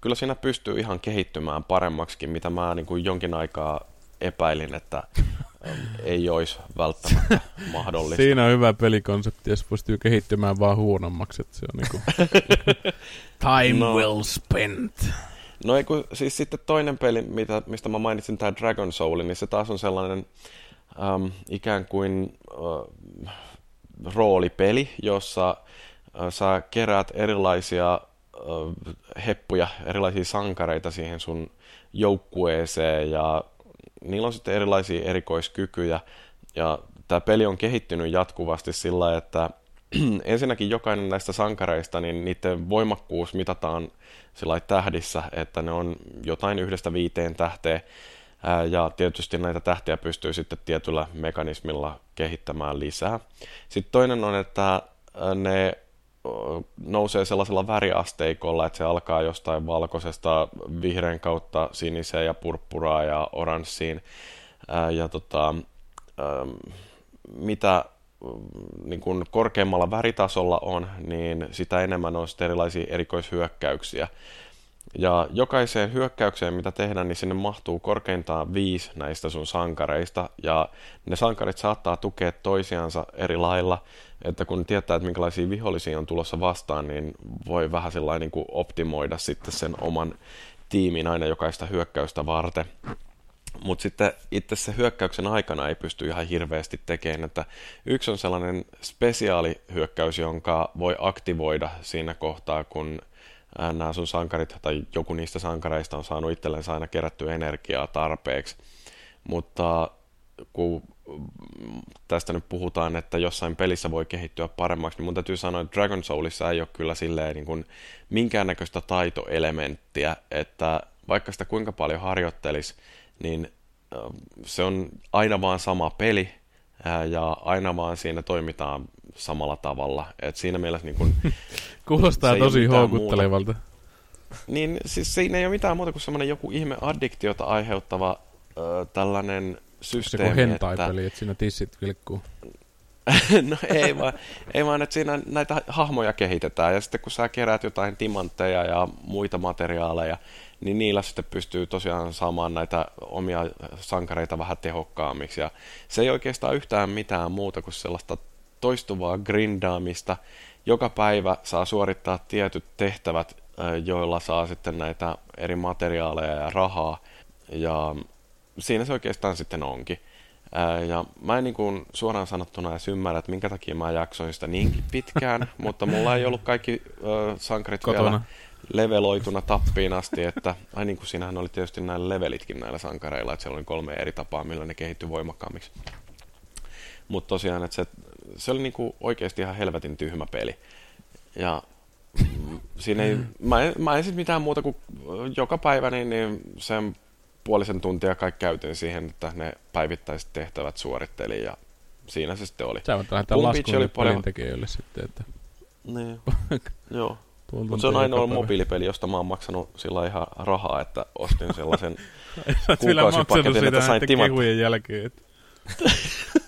kyllä siinä pystyy ihan kehittymään paremmaksikin, mitä mä niin kuin jonkin aikaa epäilin, että ei olisi välttämättä mahdollista. Siinä on hyvä pelikonsepti, jos pystyy kehittymään vaan huonommaksi. Että se on niinku time no. well spent. No ei kun, siis sitten toinen peli, mitä, mistä mä mainitsin, tämä Dragon Soul, niin se taas on sellainen ähm, ikään kuin äh, roolipeli, jossa äh, sä keräät erilaisia äh, heppuja, erilaisia sankareita siihen sun joukkueeseen ja niillä on sitten erilaisia erikoiskykyjä ja tämä peli on kehittynyt jatkuvasti sillä, että ensinnäkin jokainen näistä sankareista, niin niiden voimakkuus mitataan sillä tähdissä, että ne on jotain yhdestä viiteen tähteä. ja tietysti näitä tähtiä pystyy sitten tietyllä mekanismilla kehittämään lisää. Sitten toinen on, että ne nousee sellaisella väriasteikolla, että se alkaa jostain valkoisesta vihreän kautta siniseen ja purppuraan ja oranssiin. Ja tota, mitä niin kuin korkeammalla väritasolla on, niin sitä enemmän on erilaisia erikoishyökkäyksiä. Ja jokaiseen hyökkäykseen, mitä tehdään, niin sinne mahtuu korkeintaan viisi näistä sun sankareista. Ja ne sankarit saattaa tukea toisiansa eri lailla, että kun tietää, että minkälaisia vihollisia on tulossa vastaan, niin voi vähän sellainen niin kuin optimoida sitten sen oman tiimin aina jokaista hyökkäystä varten. Mutta sitten itse se hyökkäyksen aikana ei pysty ihan hirveästi tekemään, että yksi on sellainen spesiaalihyökkäys, jonka voi aktivoida siinä kohtaa, kun nämä sun sankarit tai joku niistä sankareista on saanut itsellensä aina kerättyä energiaa tarpeeksi. Mutta kun tästä nyt puhutaan, että jossain pelissä voi kehittyä paremmaksi, niin mun täytyy sanoa, että Dragon Soulissa ei ole kyllä silleen niin kuin minkäännäköistä taitoelementtiä, että vaikka sitä kuinka paljon harjoittelisi, niin se on aina vaan sama peli, ja aina vaan siinä toimitaan samalla tavalla. Et siinä mielessä niin kun, Kuulostaa tosi houkuttelevalta. Muuta. Niin siis siinä ei ole mitään muuta kuin semmoinen joku ihme addiktiota aiheuttava äh, tällainen systeemi. Se hentai-peli, että... että siinä tissit vilkkuu. no ei vaan, ei vaan, että siinä näitä hahmoja kehitetään ja sitten kun sä keräät jotain timantteja ja muita materiaaleja, niin niillä sitten pystyy tosiaan saamaan näitä omia sankareita vähän tehokkaammiksi. Ja se ei oikeastaan yhtään mitään muuta kuin sellaista toistuvaa grindaamista. Joka päivä saa suorittaa tietyt tehtävät, joilla saa sitten näitä eri materiaaleja ja rahaa. Ja siinä se oikeastaan sitten onkin. Ja mä en niin kuin suoraan sanottuna edes ymmärrä, että minkä takia mä jaksoin sitä niinkin pitkään, mutta mulla ei ollut kaikki ö, sankarit Kotona. vielä leveloituna tappiin asti, että ai niin kuin siinähän oli tietysti näillä levelitkin näillä sankareilla, että siellä oli kolme eri tapaa, millä ne kehittyi voimakkaammiksi. Mutta tosiaan, että se, se oli niinku oikeasti ihan helvetin tyhmä peli. Ja siinä ei, mä, en, mä en sit mitään muuta kuin joka päivä niin, niin sen puolisen tuntia kaikki käytin siihen, että ne päivittäiset tehtävät suoritteli ja siinä se sitten oli. Sä voit lähettää laskun oli paljon... tekijöille sitten, että... Niin, joo. Mutta se on ainoa mobiilipeli, josta mä oon maksanut sillä ihan rahaa, että ostin sellaisen kuukausipaketin, että sain timat... jälkeen. Että...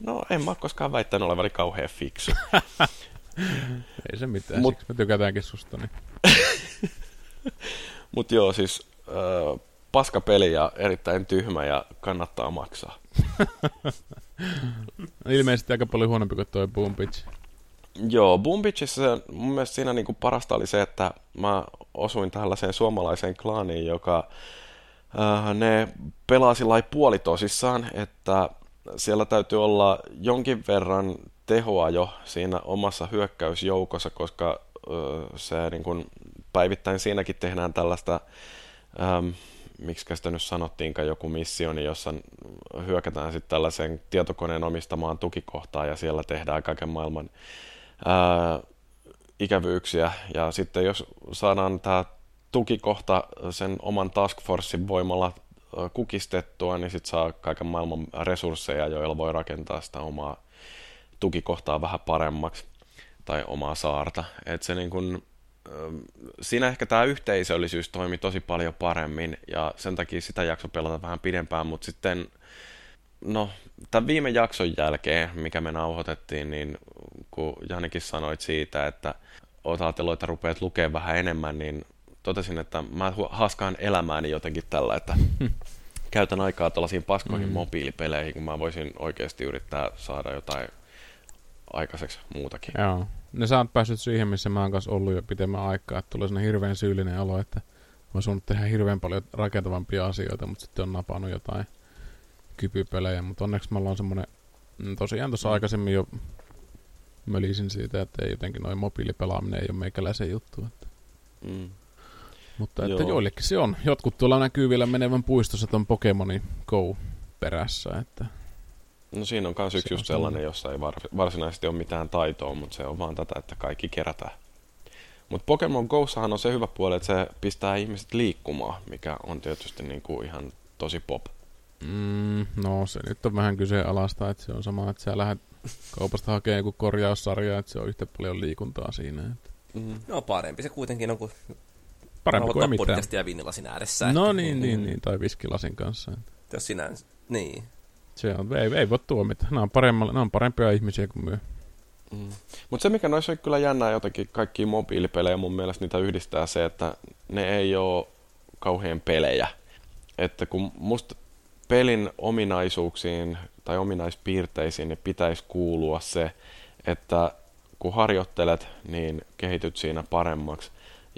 no en mä koskaan väittänyt olevani kauhean fiksu. Ei se mitään, Mut... siksi me tykätäänkin susta. Niin. Mutta joo, siis äh, paska peli ja erittäin tyhmä ja kannattaa maksaa. Ilmeisesti aika paljon huonompi kuin tuo Boom Pitch. Joo, Boom Pitchissä mun mielestä siinä niinku parasta oli se, että mä osuin tällaiseen suomalaiseen klaaniin, joka äh, ne pelaa sillä puolitosissaan, että siellä täytyy olla jonkin verran tehoa jo siinä omassa hyökkäysjoukossa, koska äh, se niin kun, päivittäin siinäkin tehdään tällaista ähm, miksi sitä nyt sanottiinkaan joku missioni, jossa hyökätään sitten tällaisen tietokoneen omistamaan tukikohtaan ja siellä tehdään kaiken maailman ää, ikävyyksiä. Ja sitten jos saadaan tämä tukikohta sen oman task forcein voimalla kukistettua, niin sitten saa kaiken maailman resursseja, joilla voi rakentaa sitä omaa tukikohtaa vähän paremmaksi tai omaa saarta. Et se niin kun, siinä ehkä tämä yhteisöllisyys toimi tosi paljon paremmin ja sen takia sitä jakso pelata vähän pidempään, mutta sitten no, tämän viime jakson jälkeen, mikä me nauhoitettiin, niin kun Janikin sanoit siitä, että oot ajatellut, että rupeat lukemaan vähän enemmän, niin totesin, että mä haskaan elämääni jotenkin tällä, että käytän aikaa tällaisiin paskoihin mm. mobiilipeleihin, kun mä voisin oikeasti yrittää saada jotain aikaiseksi muutakin. Joo. No sä oot päässyt siihen, missä mä oon kanssa ollut jo pitemmän aikaa, että tulee sellainen hirveän syyllinen olo, että mä oon tehdä hirveän paljon rakentavampia asioita, mutta sitten on napannut jotain kypypelejä, mutta onneksi mä ollaan semmoinen, mm, tosiaan tuossa mm. aikaisemmin jo mölisin siitä, että ei jotenkin noin mobiilipelaaminen ei ole meikäläisen juttu. Että. Mm. Mutta että Joo. joillekin se on. Jotkut tuolla näkyy vielä menevän puistossa ton Pokemoni Go perässä, että No siinä on myös yksi just sellainen, jossa ei varsinaisesti ole mitään taitoa, mutta se on vaan tätä, että kaikki kerätään. Mutta Pokemon Go'ssahan on se hyvä puoli, että se pistää ihmiset liikkumaan, mikä on tietysti niin kuin ihan tosi pop. Mm, no se nyt on vähän kyseenalaista, että se on sama, että sä lähdet kaupasta hakemaan joku korjaussarja, että se on yhtä paljon liikuntaa siinä. Että. Mm. No parempi se kuitenkin on, kun parempi kuin mitään. podcastia vinilasin ääressä. No niin, niin, niin, tai viskilasin kanssa. Jos sinä, niin. Se on, ei, ei voi tuomita. Nämä on, nämä on parempia ihmisiä kuin myö. Mm. Mutta se, mikä noissa on kyllä jännää jotenkin kaikki mobiilipelejä, mun mielestä niitä yhdistää se, että ne ei ole kauhean pelejä. Että kun musta pelin ominaisuuksiin tai ominaispiirteisiin niin pitäisi kuulua se, että kun harjoittelet, niin kehityt siinä paremmaksi.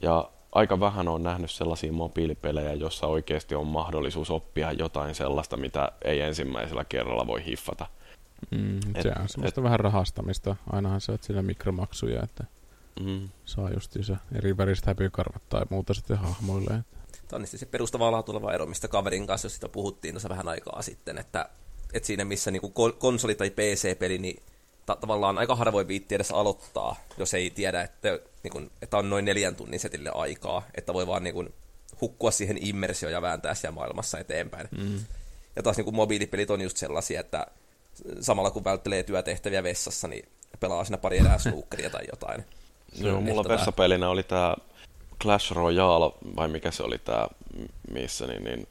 Ja aika vähän on nähnyt sellaisia mobiilipelejä, jossa oikeasti on mahdollisuus oppia jotain sellaista, mitä ei ensimmäisellä kerralla voi hiffata. Mm, et, se on semmoista et, vähän rahastamista. Ainahan se on siinä mikromaksuja, että mm. saa se eri väristä häpykarvat tai muuta sitten hahmoille. Tämä on se perustavaa laatuleva ero, mistä kaverin kanssa sitä puhuttiin tuossa vähän aikaa sitten, että, että siinä missä niin konsoli- tai PC-peli, niin ta- tavallaan aika harvoin viitti edes aloittaa, jos ei tiedä, että, niin kuin, että on noin neljän tunnin setille aikaa, että voi vaan niin kuin, hukkua siihen immersioon ja vääntää siellä maailmassa eteenpäin. Mm. Ja taas niin kuin mobiilipelit on just sellaisia, että samalla kun välttelee työtehtäviä vessassa, niin pelaa siinä pari erää snookeria tai jotain. Joo, mulla tota... vessapelinä oli tämä Clash Royale, vai mikä se oli tämä, missä niin, niin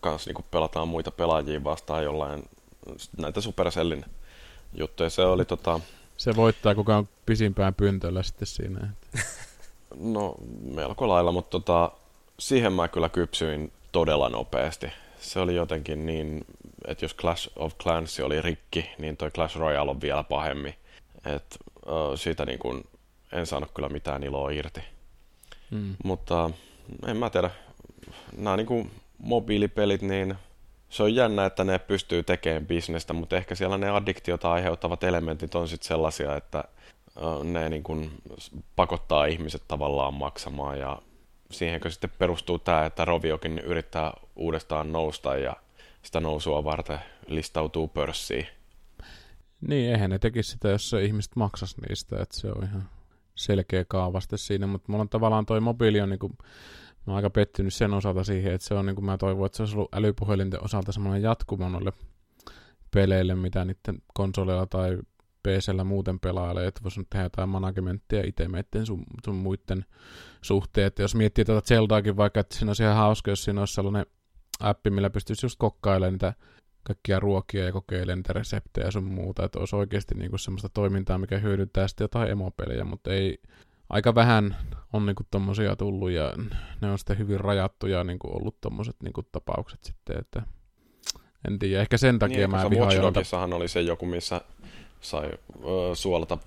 kans niin pelataan muita pelaajia vastaan jollain näitä Supercellin juttuja. Se oli tota... Se voittaa kuka on pisimpään pyntöllä sitten siinä. no, melko lailla, mutta tota, siihen mä kyllä kypsyin todella nopeasti. Se oli jotenkin niin, että jos Clash of Clans oli rikki, niin toi Clash Royale on vielä pahemmin. Et, uh, siitä niin kun, en saanut kyllä mitään iloa irti. Mm. Mutta en mä tiedä, nämä niin mobiilipelit, niin se on jännä, että ne pystyy tekemään bisnestä, mutta ehkä siellä ne addiktiota aiheuttavat elementit on sitten sellaisia, että ne niin kuin pakottaa ihmiset tavallaan maksamaan ja siihenkö sitten perustuu tämä, että Roviokin yrittää uudestaan nousta ja sitä nousua varten listautuu pörssiin. Niin, eihän ne tekisi sitä, jos se ihmiset maksas niistä, että se on ihan selkeä kaavaste siinä, mutta mulla on tavallaan toi mobiili on niin kuin, mä oon aika pettynyt sen osalta siihen, että se on niin kuin mä toivon, että se olisi ollut älypuhelinten osalta semmoinen jatkumo noille peleille, mitä niiden konsoleilla tai PCllä muuten pelailee, että voisi tehdä jotain managementtia itse meitten sun, sun muiden suhteen. Että jos miettii tätä Zeldaakin vaikka, että siinä olisi ihan hauska, jos siinä olisi sellainen appi, millä pystyisi just kokkailemaan niitä kaikkia ruokia ja kokeilemaan niitä reseptejä ja sun muuta, että olisi oikeasti niinku semmoista toimintaa, mikä hyödyntää sitten jotain emopelejä, mutta ei, aika vähän on niinku tommosia tullut ja ne on sitten hyvin rajattuja niinku ollut tommoset niinku tapaukset sitten, että en tiedä, ehkä sen takia niin, mä vihaan jolta... oli se joku, missä sai ö, suolata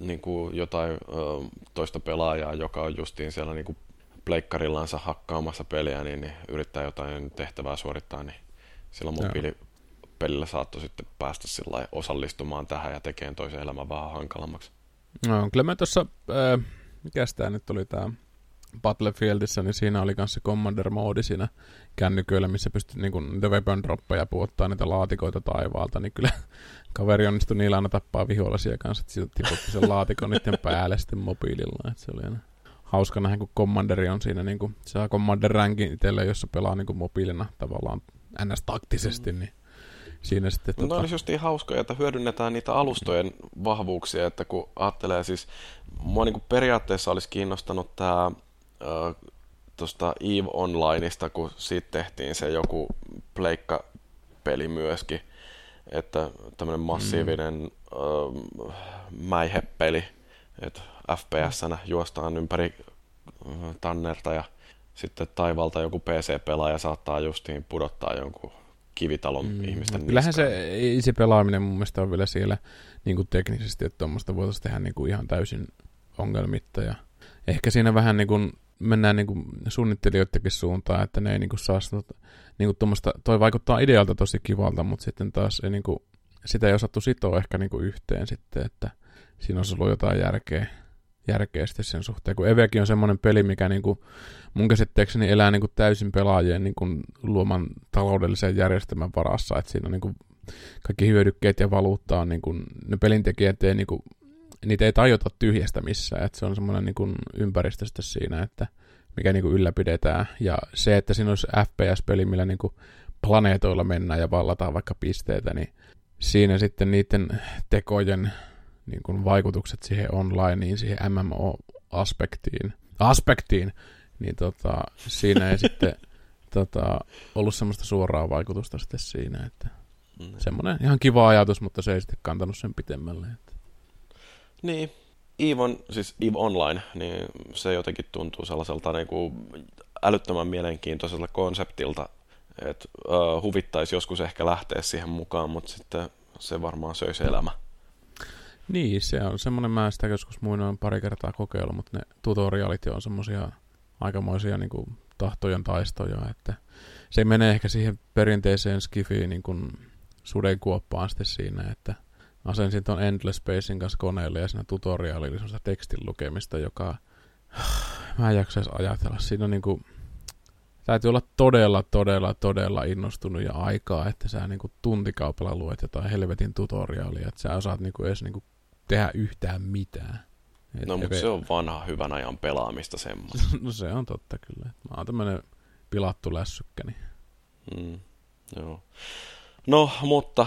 niin kuin jotain ö, toista pelaajaa, joka on justiin siellä niin kuin pleikkarillansa hakkaamassa peliä, niin, niin yrittää jotain tehtävää suorittaa, niin silloin mobiilipelillä saattoi sitten päästä sillä osallistumaan tähän ja tekemään toisen elämän vähän hankalammaksi. No, kyllä mä tuossa, äh, mikä tämä nyt oli tämä Battlefieldissä, niin siinä oli kanssa Commander-moodi siinä kännyköillä, missä pystyt niinku niitä weapon droppeja puottaa niitä laatikoita taivaalta, niin kyllä kaveri onnistui niillä aina tappaa vihollisia kanssa, että siitä tiputti sen laatikon niiden päälle sitten mobiililla, että se oli aina hauska nähdä, kun Commanderi on siinä, niin kuin, saa Commander rankin itselle, jossa pelaa niin kuin mobiilina tavallaan ns-taktisesti, niin siinä sitten... No tota... olisi just niin hauskoja, että hyödynnetään niitä alustojen vahvuuksia, että kun ajattelee siis, mua niin kuin periaatteessa olisi kiinnostanut tämä äh, tuosta EVE Onlineista, kun siitä tehtiin se joku pleikka-peli myöskin, että tämmöinen massiivinen mm. äh, mäihepeli, että FPS-nä juostaan ympäri tannerta ja sitten taivalta joku PC-pelaaja saattaa justiin pudottaa jonkun kivitalon mm, ihmisten Kyllähän niskaan. se se pelaaminen mun mielestä on vielä siellä niin kuin teknisesti, että tuommoista voitaisiin tehdä niin kuin ihan täysin ongelmitta. Ja ehkä siinä vähän niin kuin mennään niin kuin suunnittelijoidenkin suuntaan, että ne ei niin kuin saa sitä, niin kuin tuommoista, toi vaikuttaa idealta tosi kivalta, mutta sitten taas ei niin kuin, sitä ei osattu sitoa ehkä niin kuin yhteen sitten, että siinä olisi ollut jotain järkeä järkeä sitten sen suhteen, kun Evekin on semmoinen peli, mikä niin kuin mun käsitteekseni elää niin kuin täysin pelaajien niin kuin luoman taloudellisen järjestelmän varassa, että siinä on niin kuin kaikki hyödykkeet ja valuutta on niin kuin, ne pelintekijät ei niin kuin, niitä ei tajota tyhjästä missään, että se on semmoinen niin kuin ympäristö siinä, että mikä niin kuin ylläpidetään. Ja se, että siinä olisi FPS-peli, millä niin kuin planeetoilla mennään ja vallataan vaikka pisteitä, niin siinä sitten niiden tekojen niin kuin vaikutukset siihen online, niin siihen MMO-aspektiin, aspektiin, niin tota, siinä ei sitten tota, ollut semmoista suoraa vaikutusta sitten siinä, että mm. semmoinen ihan kiva ajatus, mutta se ei sitten kantanut sen pitemmälle. Että. Niin, Eevon, siis Eve Online, niin se jotenkin tuntuu sellaiselta niin kuin älyttömän mielenkiintoiselta konseptilta, että uh, huvittaisi joskus ehkä lähteä siihen mukaan, mutta sitten se varmaan söisi elämä. Niin, se on semmoinen, mä sitä joskus muinoin pari kertaa kokeillut, mutta ne tutorialit on semmoisia aikamoisia niin kuin, tahtojen taistoja, että se menee ehkä siihen perinteiseen skifiin niin kuin sudenkuoppaan sitten siinä, että asensin tuon Endless Spacein kanssa koneelle ja siinä tutoriaali oli semmoista tekstin lukemista, joka mä en jaksaisi ajatella. Siinä on niin kuin, täytyy olla todella, todella, todella innostunut ja aikaa, että sä niin kuin tuntikaupalla luet jotain helvetin tutoriaalia, että sä osaat niin kuin edes niin kuin tehdä yhtään mitään. Et no, mutta se on vanha hyvän ajan pelaamista semmoista. no se on totta kyllä. Mä oon tämmönen pilattu lässykkä. Niin. Mm, joo. No, mutta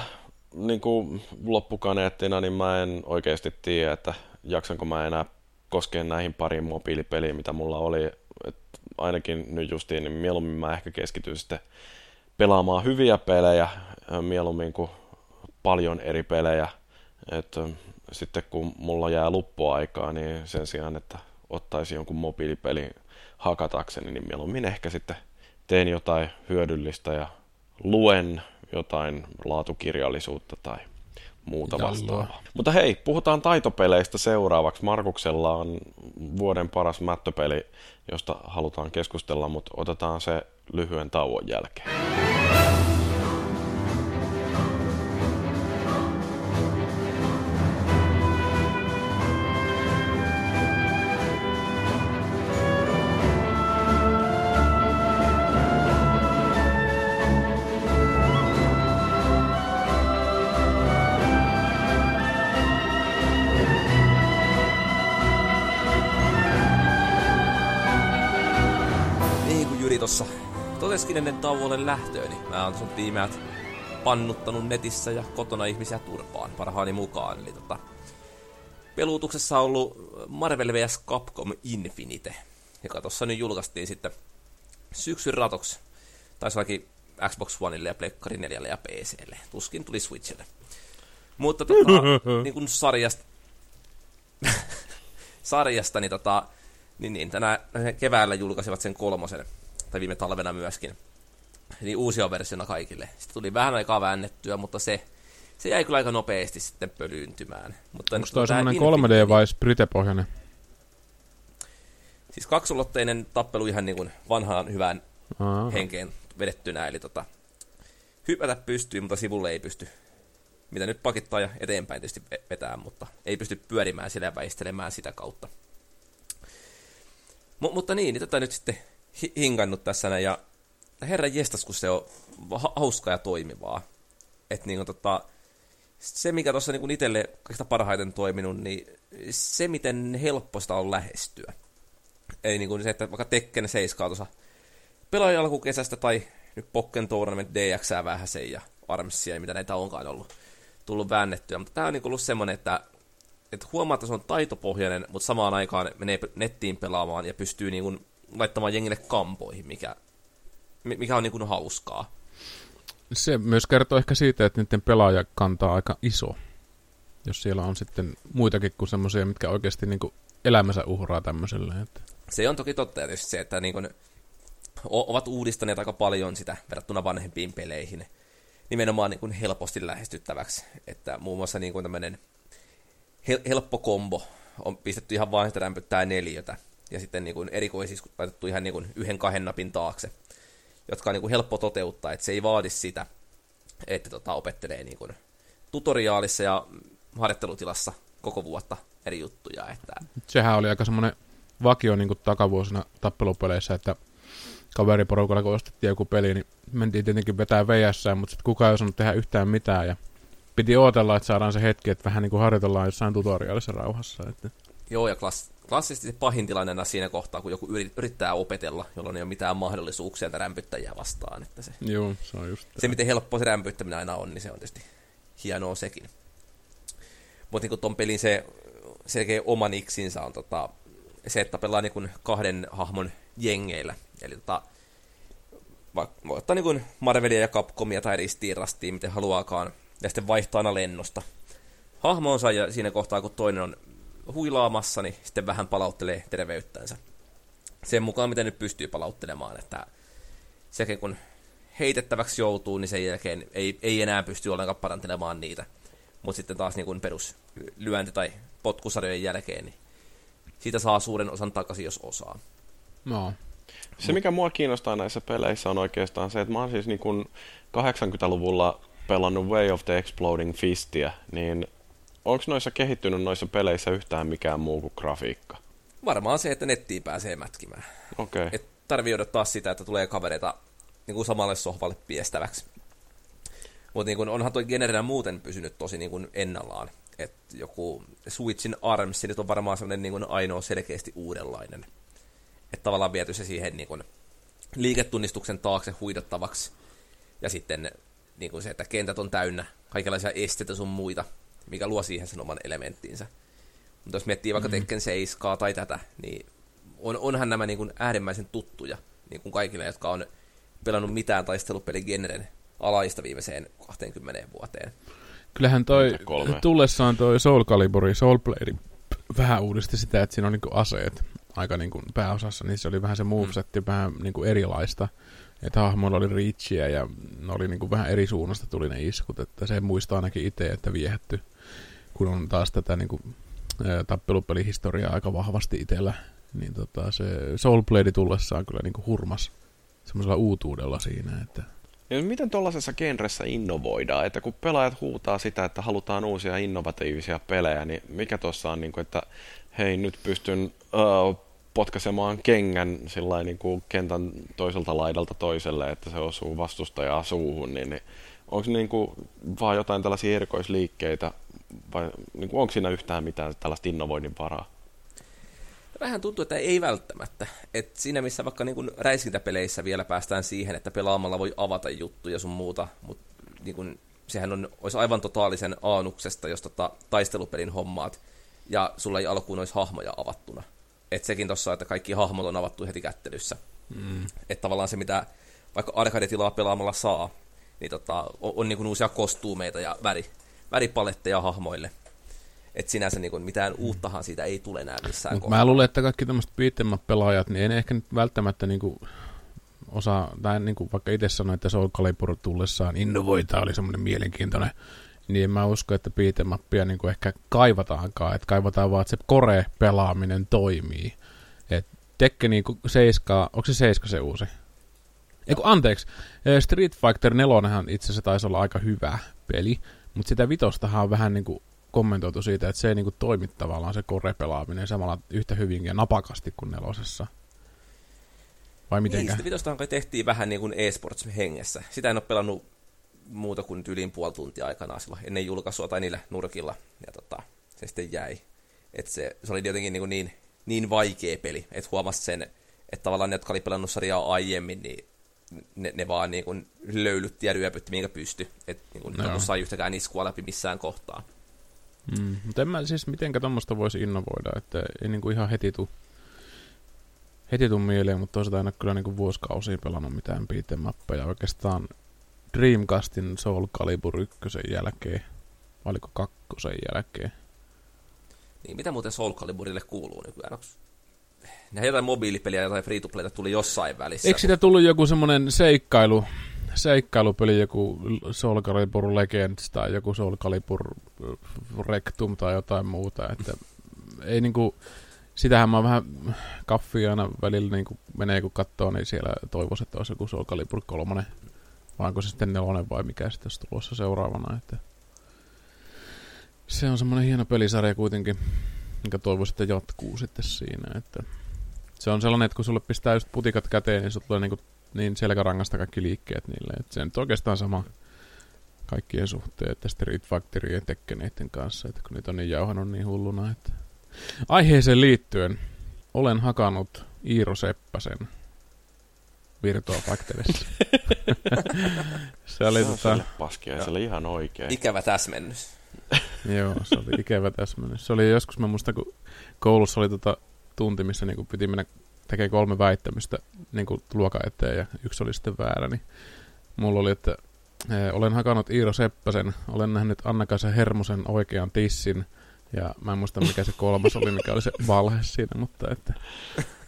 niin kuin loppukaneettina, niin mä en oikeasti tiedä, että jaksanko mä enää koskea näihin pariin mobiilipeliin, mitä mulla oli. Et ainakin nyt justiin, niin mieluummin mä ehkä keskityn sitten pelaamaan hyviä pelejä, mieluummin kuin paljon eri pelejä. Et sitten kun mulla jää luppuaikaa, niin sen sijaan, että ottaisi jonkun mobiilipelin hakatakseni, niin mieluummin ehkä sitten teen jotain hyödyllistä ja luen jotain laatukirjallisuutta tai muuta vastaavaa. Mutta hei, puhutaan taitopeleistä seuraavaksi. Markuksella on vuoden paras mättöpeli, josta halutaan keskustella, mutta otetaan se lyhyen tauon jälkeen. Lähtööni. Niin mä oon sun tiimeät pannuttanut netissä ja kotona ihmisiä turpaan parhaani mukaan. Eli tota, peluutuksessa on ollut Marvel vs. Capcom Infinite, joka tuossa nyt julkaistiin sitten syksyn ratoksi. Taisi ollakin Xbox Oneille ja Pleikkari 4 ja PClle. Tuskin tuli Switchille. Mutta tota, niin kuin sarjasta, sarjasta niin, tota, niin, niin tänä keväällä julkaisivat sen kolmosen tai viime talvena myöskin, niin uusia versiona kaikille. Sitten tuli vähän aikaa väännettyä, mutta se, se jäi kyllä aika nopeasti sitten pölyyntymään. Mutta Onko toi semmoinen 3D vai sprite-pohjainen? Siis kaksulotteinen tappelu ihan niin kuin vanhaan hyvään Aa. henkeen vedettynä, eli tota, hypätä pystyy, mutta sivulle ei pysty. Mitä nyt pakittaa ja eteenpäin tietysti vetää, mutta ei pysty pyörimään sillä ja väistelemään sitä kautta. M- mutta niin, niin tätä nyt sitten hinkannut tässä näin, ja herra jestas, kun se on hauskaa ja toimivaa. Että niin tota, se, mikä tuossa niin itselle kaikista parhaiten toiminut, niin se, miten helppo sitä on lähestyä. Eli niin kuin se, että vaikka Tekken 7 tuossa pelaajan alkukesästä tai nyt Pokken Tournament DX vähän sen ja Armsia ja mitä näitä onkaan ollut tullut väännettyä. Mutta tämä on niin ollut semmoinen, että, että huomaa, että se on taitopohjainen, mutta samaan aikaan menee nettiin pelaamaan ja pystyy niin kuin laittamaan jengille kampoihin, mikä, mikä on niin kuin hauskaa. Se myös kertoo ehkä siitä, että niiden pelaaja kantaa aika iso. Jos siellä on sitten muitakin kuin semmoisia, mitkä oikeasti niin kuin elämänsä uhraa tämmöiselle. Että. Se on toki totta tietysti se, että niin kuin ovat uudistaneet aika paljon sitä verrattuna vanhempiin peleihin nimenomaan niin kuin helposti lähestyttäväksi. Että muun muassa niin kuin tämmöinen hel- helppo kombo on pistetty ihan vain sitä rämpyttää neljötä ja sitten niin kuin erikoisiksi laitettu ihan niin kuin yhden kahden napin taakse, jotka on niin kuin helppo toteuttaa, että se ei vaadi sitä, että tota, opettelee niin kuin tutoriaalissa ja harjoittelutilassa koko vuotta eri juttuja. Että... Sehän oli aika semmoinen vakio niin kuin takavuosina tappelupeleissä, että kaveriporukalla kun ostettiin joku peli, niin mentiin tietenkin vetää VS, mutta sitten kukaan ei osannut tehdä yhtään mitään ja piti odotella, että saadaan se hetki, että vähän niin kuin harjoitellaan jossain tutoriaalissa rauhassa. Että... Joo, ja klass- klassisesti se pahin tilanne aina siinä kohtaa, kun joku yrittää opetella, jolloin ei ole mitään mahdollisuuksia että rämpyttäjiä vastaan. Että se, Joo, se on just se, miten helppo se rämpyttäminen aina on, niin se on tietysti hienoa sekin. Mutta niin ton pelin se selkeä oma niksinsä on tota, se, että pelaa niin kahden hahmon jengeillä. Eli tota, voi ottaa niin Marvelia ja Capcomia tai ristiin rastiin, miten haluaakaan, ja sitten vaihtaa aina lennosta. Hahmonsa ja siinä kohtaa, kun toinen on huilaamassa, niin sitten vähän palauttelee terveyttänsä. Sen mukaan, miten nyt pystyy palauttelemaan, että sekin kun heitettäväksi joutuu, niin sen jälkeen ei, ei enää pysty ollenkaan parantelemaan niitä. Mutta sitten taas niin perus lyönti- tai potkusarjojen jälkeen, niin siitä saa suuren osan takaisin, jos osaa. No. Se, mikä mua kiinnostaa näissä peleissä, on oikeastaan se, että mä oon siis niin kuin 80-luvulla pelannut Way of the Exploding Fistia, niin onko noissa kehittynyt noissa peleissä yhtään mikään muu kuin grafiikka? Varmaan se, että nettiin pääsee mätkimään. Okei. Okay. Et tarvii odottaa sitä, että tulee kavereita niin kuin samalle sohvalle piestäväksi. Mutta niin onhan tuo generinä muuten pysynyt tosi niin kuin ennallaan. Et joku Switchin ARMS, se nyt on varmaan sellainen niin kuin ainoa selkeästi uudenlainen. Että tavallaan viety se siihen niin kuin liiketunnistuksen taakse huidottavaksi. Ja sitten niin kuin se, että kentät on täynnä kaikenlaisia esteitä sun muita, mikä luo siihen sen oman elementtiinsä. Mutta jos miettii vaikka mm-hmm. Tekken 7 tai tätä, niin on, onhan nämä niin kuin äärimmäisen tuttuja niin kuin kaikille, jotka on pelannut mitään taistelupeligenren alaista viimeiseen 20 vuoteen. Kyllähän toi tullessaan toi Soul Calibur, Soul Blade vähän uudisti sitä, että siinä on niinku aseet aika niinku pääosassa, niin se oli vähän se movesetti mm. vähän niinku erilaista. Että hahmoilla oli reachia ja ne oli niinku vähän eri suunnasta tuli ne iskut, että se muistaa ainakin itse, että viehätty, kun on taas tätä niinku, tappelupelihistoriaa aika vahvasti itsellä, niin tota, se Soul Blade tullessaan kyllä niinku hurmas semmoisella uutuudella siinä, että ja miten tuollaisessa genressä innovoidaan, että kun pelaajat huutaa sitä, että halutaan uusia innovatiivisia pelejä, niin mikä tuossa on, niin kuin, että hei nyt pystyn uh, potkaisemaan kengän niin kuin kentän toiselta laidalta toiselle, että se osuu vastustajaa suuhun, niin, niin onko niin kuin vaan jotain tällaisia erikoisliikkeitä vai niin kuin, onko siinä yhtään mitään tällaista innovoinnin varaa? vähän tuntuu, että ei välttämättä. Et siinä missä vaikka niin räiskintäpeleissä vielä päästään siihen, että pelaamalla voi avata juttuja sun muuta, mutta niin sehän on, olisi aivan totaalisen aanuksesta, jos tota, taistelupelin hommaat, ja sulla ei alkuun olisi hahmoja avattuna. Et sekin tossa, että kaikki hahmot on avattu heti kättelyssä. Mm. Että tavallaan se, mitä vaikka arcade-tilaa pelaamalla saa, niin tota, on, on niin uusia kostuumeita ja väri, väripaletteja hahmoille – että sinänsä niin kuin mitään uuttahan siitä ei tule enää missään Mut Mä luulen, että kaikki tämmöiset pelaajat, niin ei ehkä nyt välttämättä niin kuin osaa, tai niin kuin vaikka itse sanoin, että Soul Calibur tullessaan innovoita oli semmoinen mielenkiintoinen, niin en mä usko, että beatemappia niin kuin ehkä kaivataankaan, että kaivataan vaan, että se kore-pelaaminen toimii. Et Tekke niin kuin 7, onko se 7 se uusi? Eiku, anteeksi, Street Fighter 4 itse asiassa taisi olla aika hyvä peli, mutta sitä vitostahan on vähän niin kuin kommentoitu siitä, että se ei niinku toimi tavallaan se korepelaaminen samalla yhtä hyvin ja napakasti kuin nelosessa. Vai mitenkä? Niin, vitostahan kai tehtiin vähän niin kuin e-sports hengessä. Sitä en ole pelannut muuta kuin yliin puoli tuntia aikana silloin ennen julkaisua tai niillä nurkilla. Ja tota, se sitten jäi. Et se, se oli jotenkin niin, niin, niin vaikea peli, että huomasi sen, että tavallaan ne, jotka oli pelannut sarjaa aiemmin, niin ne, ne vaan niin kuin löylytti ja ryöpytti, minkä pysty. Että niin kuin, no. sai yhtäkään iskua läpi missään kohtaa. Mm, mutta en mä siis mitenkä tuommoista voisi innovoida, että ei niinku ihan heti tuu, heti tuu mieleen, mutta toisaalta en ole kyllä niinku vuosikausiin pelannut mitään beat'em Oikeastaan Dreamcastin Soul Calibur 1 jälkeen, vai oliko kakkosen jälkeen. Niin, mitä muuten Soul Caliburille kuuluu nykyään? Onks... Nehän jotain mobiilipeliä tai free to tuli jossain välissä. Eikö siitä tullut joku semmoinen seikkailu, seikkailupeli, joku Soul Calibur Legends tai joku Soul Calibur äh, Rectum tai jotain muuta, että ei niinku, sitähän mä vähän kaffia aina välillä niinku menee kun katsoo, niin siellä toivoisin, että olisi joku Soul Calibur 3, vai onko se sitten nelonen vai mikä sitten olisi tulossa seuraavana, että se on semmoinen hieno pelisarja kuitenkin, mikä toivoisin, että jatkuu sitten siinä, että se on sellainen, että kun sulle pistää just putikat käteen, niin sulle tulee niinku niin selkärangasta kaikki liikkeet niille. Et se on oikeastaan sama kaikkien suhteen, että Street Factorien tekkeneiden kanssa, että kun niitä on niin jauhanut niin hulluna, että Aiheeseen liittyen olen hakannut Iiro Seppäsen Virtua Factorissa. se oli se on tota, sille paskiaiselle ihan oikein. Ikävä täsmennys. joo, se oli ikävä täsmennys. Se oli joskus, mä muistan, kun koulussa oli tota tunti, missä niin piti mennä tekemään kolme väittämystä niin luokan eteen ja yksi oli sitten väärä, niin mulla oli, että olen hakannut Iiro Seppäsen, olen nähnyt Anna-Kaisa Hermosen oikean tissin, ja mä en muista mikä se kolmas oli, mikä oli se valhe siinä, mutta että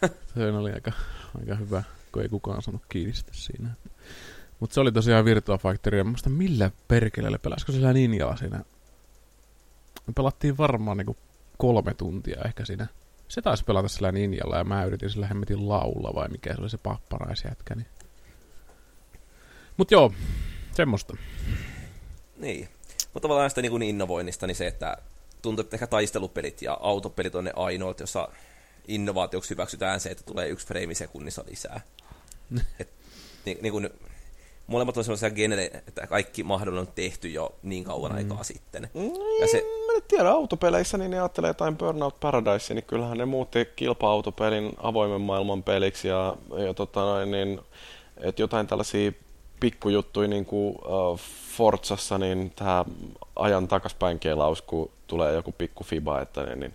se oli aika, aika hyvä, kun ei kukaan saanut kiinni siinä. Mutta se oli tosiaan Virtua Fighter, ja mä muistan millä perkeleellä pelasiko sillä Ninjalla siinä. Me pelattiin varmaan niinku kolme tuntia ehkä siinä. Se taisi pelata sillä Ninjalla, ja mä yritin sillä hemmetin laulla, vai mikä se oli se papparaisjätkä. Niin. Mut joo, semmoista. Niin. Mutta tavallaan sitä niin innovoinnista, niin se, että tuntuu, että ehkä taistelupelit ja autopelit on ne ainoat, jossa innovaatioksi hyväksytään se, että tulee yksi freimi sekunnissa lisää. Et, niin, niin kuin, molemmat on sellaisia genere, että kaikki mahdollinen on tehty jo niin kauan mm. aikaa sitten. Mm, ja se... Mä en tiedä, autopeleissä niin ne ajattelee jotain Burnout Paradise, niin kyllähän ne muutti kilpa-autopelin avoimen maailman peliksi ja, ja tota noin, niin, että jotain tällaisia pikkujuttuja niin kuin uh, Forzassa, niin tämä ajan takaspäin kelaus, kun tulee joku pikku fiba, että niin, niin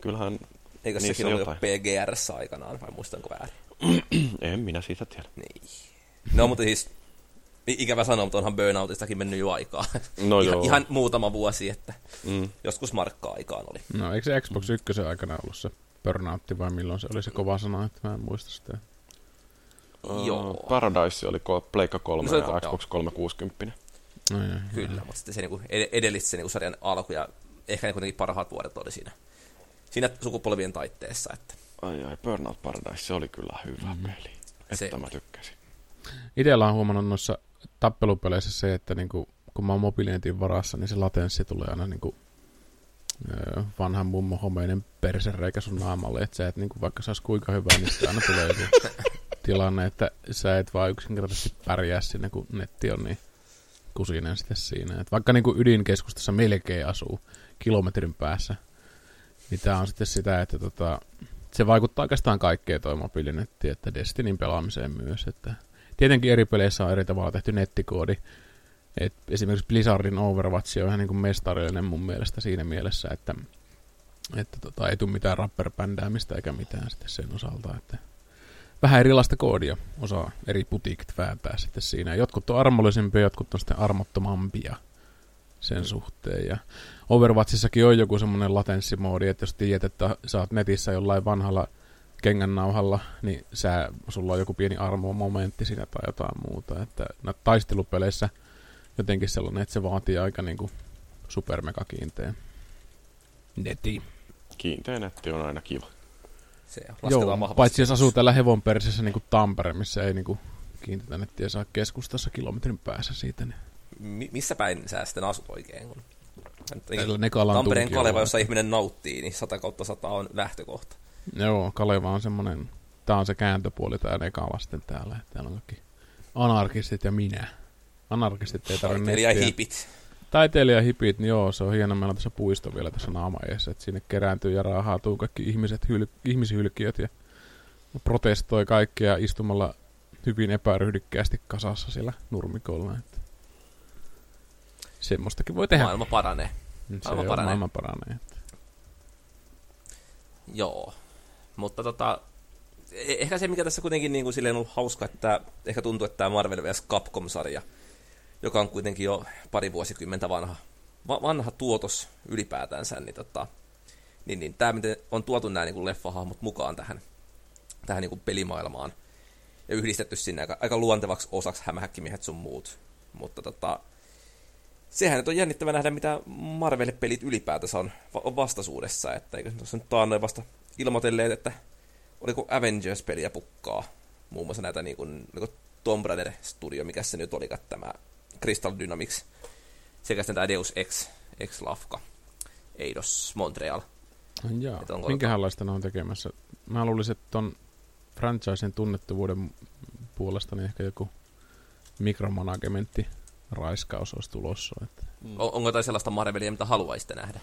kyllähän Eikö sekin ollut jo PGRssä aikanaan, vai muistanko väärin? en minä siitä tiedä. Niin. No, mutta siis ikävä sanoa, mutta onhan Burnoutistakin mennyt jo aikaa. No ihan, joo. ihan muutama vuosi, että mm. joskus markkaa aikaan oli. No eikö se Xbox 1 aikana ollut se Burnoutti vai milloin se oli se kova sana, että mä en muista sitä. Uh, Joo. Paradise oli Pleikka 3 no, ja Xbox 360. No, joo, Kyllä, joo. mutta sitten se niinku edellisti se niinku sarjan alku ja ehkä ne kuitenkin parhaat vuodet oli siinä, siinä sukupolvien taitteessa. Että. Ai ai, Burnout Paradise, se oli kyllä hyvä mm. peli. Että se... mä tykkäsin. Itellä on huomannut noissa tappelupeleissä se, että niinku, kun mä oon mobiilinetin varassa, niin se latenssi tulee aina niinku, vanhan mummo homeinen persereikä sun naamalle, että sä et niinku, vaikka sä kuinka hyvä, niin aina tulee joku tilanne, että sä et vaan yksinkertaisesti pärjää sinne, kun netti on niin kusinen sitten siinä. Et vaikka niin kuin ydinkeskustassa melkein asuu kilometrin päässä, niin tämä on sitten sitä, että tota, se vaikuttaa oikeastaan kaikkeen toi mobiilinetti, että Destinin pelaamiseen myös. Että tietenkin eri peleissä on eri tavalla tehty nettikoodi. Et esimerkiksi Blizzardin Overwatch on ihan niin kuin mestarillinen mun mielestä siinä mielessä, että, että tota, ei tule mitään rapperbändäämistä eikä mitään sitten sen osalta. Että vähän erilaista koodia osaa eri putiikit vääntää sitten siinä. Jotkut on armollisempia, jotkut on sitten armottomampia sen suhteen. Ja Overwatchissakin on joku semmoinen latensimoodi, että jos tiedät, että sä oot netissä jollain vanhalla kengännauhalla, niin sä, sulla on joku pieni armo-momentti siinä tai jotain muuta. Että taistelupeleissä jotenkin sellainen, että se vaatii aika niinku supermega kiinteä neti. Kiinteä netti on aina kiva. Se Joo, paitsi jos asuu täällä hevon persessä niin kuin Tampere, missä ei niin kuin kiintetä nettiä saa keskustassa kilometrin päässä siitä. Niin. Mi- missä päin sä sitten asut oikein? Kun... Tampereen Kaleva, jossa ihminen nauttii, niin 100 kautta 100 on lähtökohta. Joo, Kaleva on semmoinen, tää on se kääntöpuoli tää Nekala sitten täällä. Täällä on kaikki anarkistit ja minä. Anarkistit ei tarvitse nettiä. hipit taiteilijahipit, niin joo, se on hieno. Meillä on tässä puisto vielä tässä naamaeessa, että sinne kerääntyy ja raahautuu kaikki ihmiset, hyl- ihmishylkiöt ja protestoi kaikkia istumalla hyvin epäryhdikkäästi kasassa siellä nurmikolla. Että semmoistakin voi tehdä. Maailma paranee. Maailma se paranee. maailma paranee. Että. Joo, mutta tota, e- ehkä se, mikä tässä kuitenkin niin kuin silleen on ollut hauska, että ehkä tuntuu, että tämä Marvel vs. Capcom-sarja – joka on kuitenkin jo pari vuosikymmentä vanha, va- vanha tuotos ylipäätänsä, niin, tota, niin, niin tämä miten on tuotu nämä niin leffahahmot mukaan tähän, tähän niin kuin pelimaailmaan ja yhdistetty sinne aika, aika luontevaksi osaksi hämähäkkimiehet sun muut. Mutta tota, sehän nyt on jännittävä nähdä, mitä Marvel-pelit ylipäätänsä on, on vastaisuudessa, että eikö se nyt taannoin vasta ilmoitelleet, että oliko Avengers-peliä pukkaa, muun muassa näitä niin kuin, niin kuin Tomb Raider Studio, mikä se nyt olikaan tämä Crystal Dynamics sekä sitten tämä Deus Ex, Ex Lafka, Eidos Montreal. Joo, minkälaista ne on tekemässä? Mä luulisin, että ton franchisen tunnettavuuden puolesta niin ehkä joku mikromanagementti raiskaus olisi tulossa. Että. On, onko jotain sellaista Marvelia, mitä haluaisitte nähdä?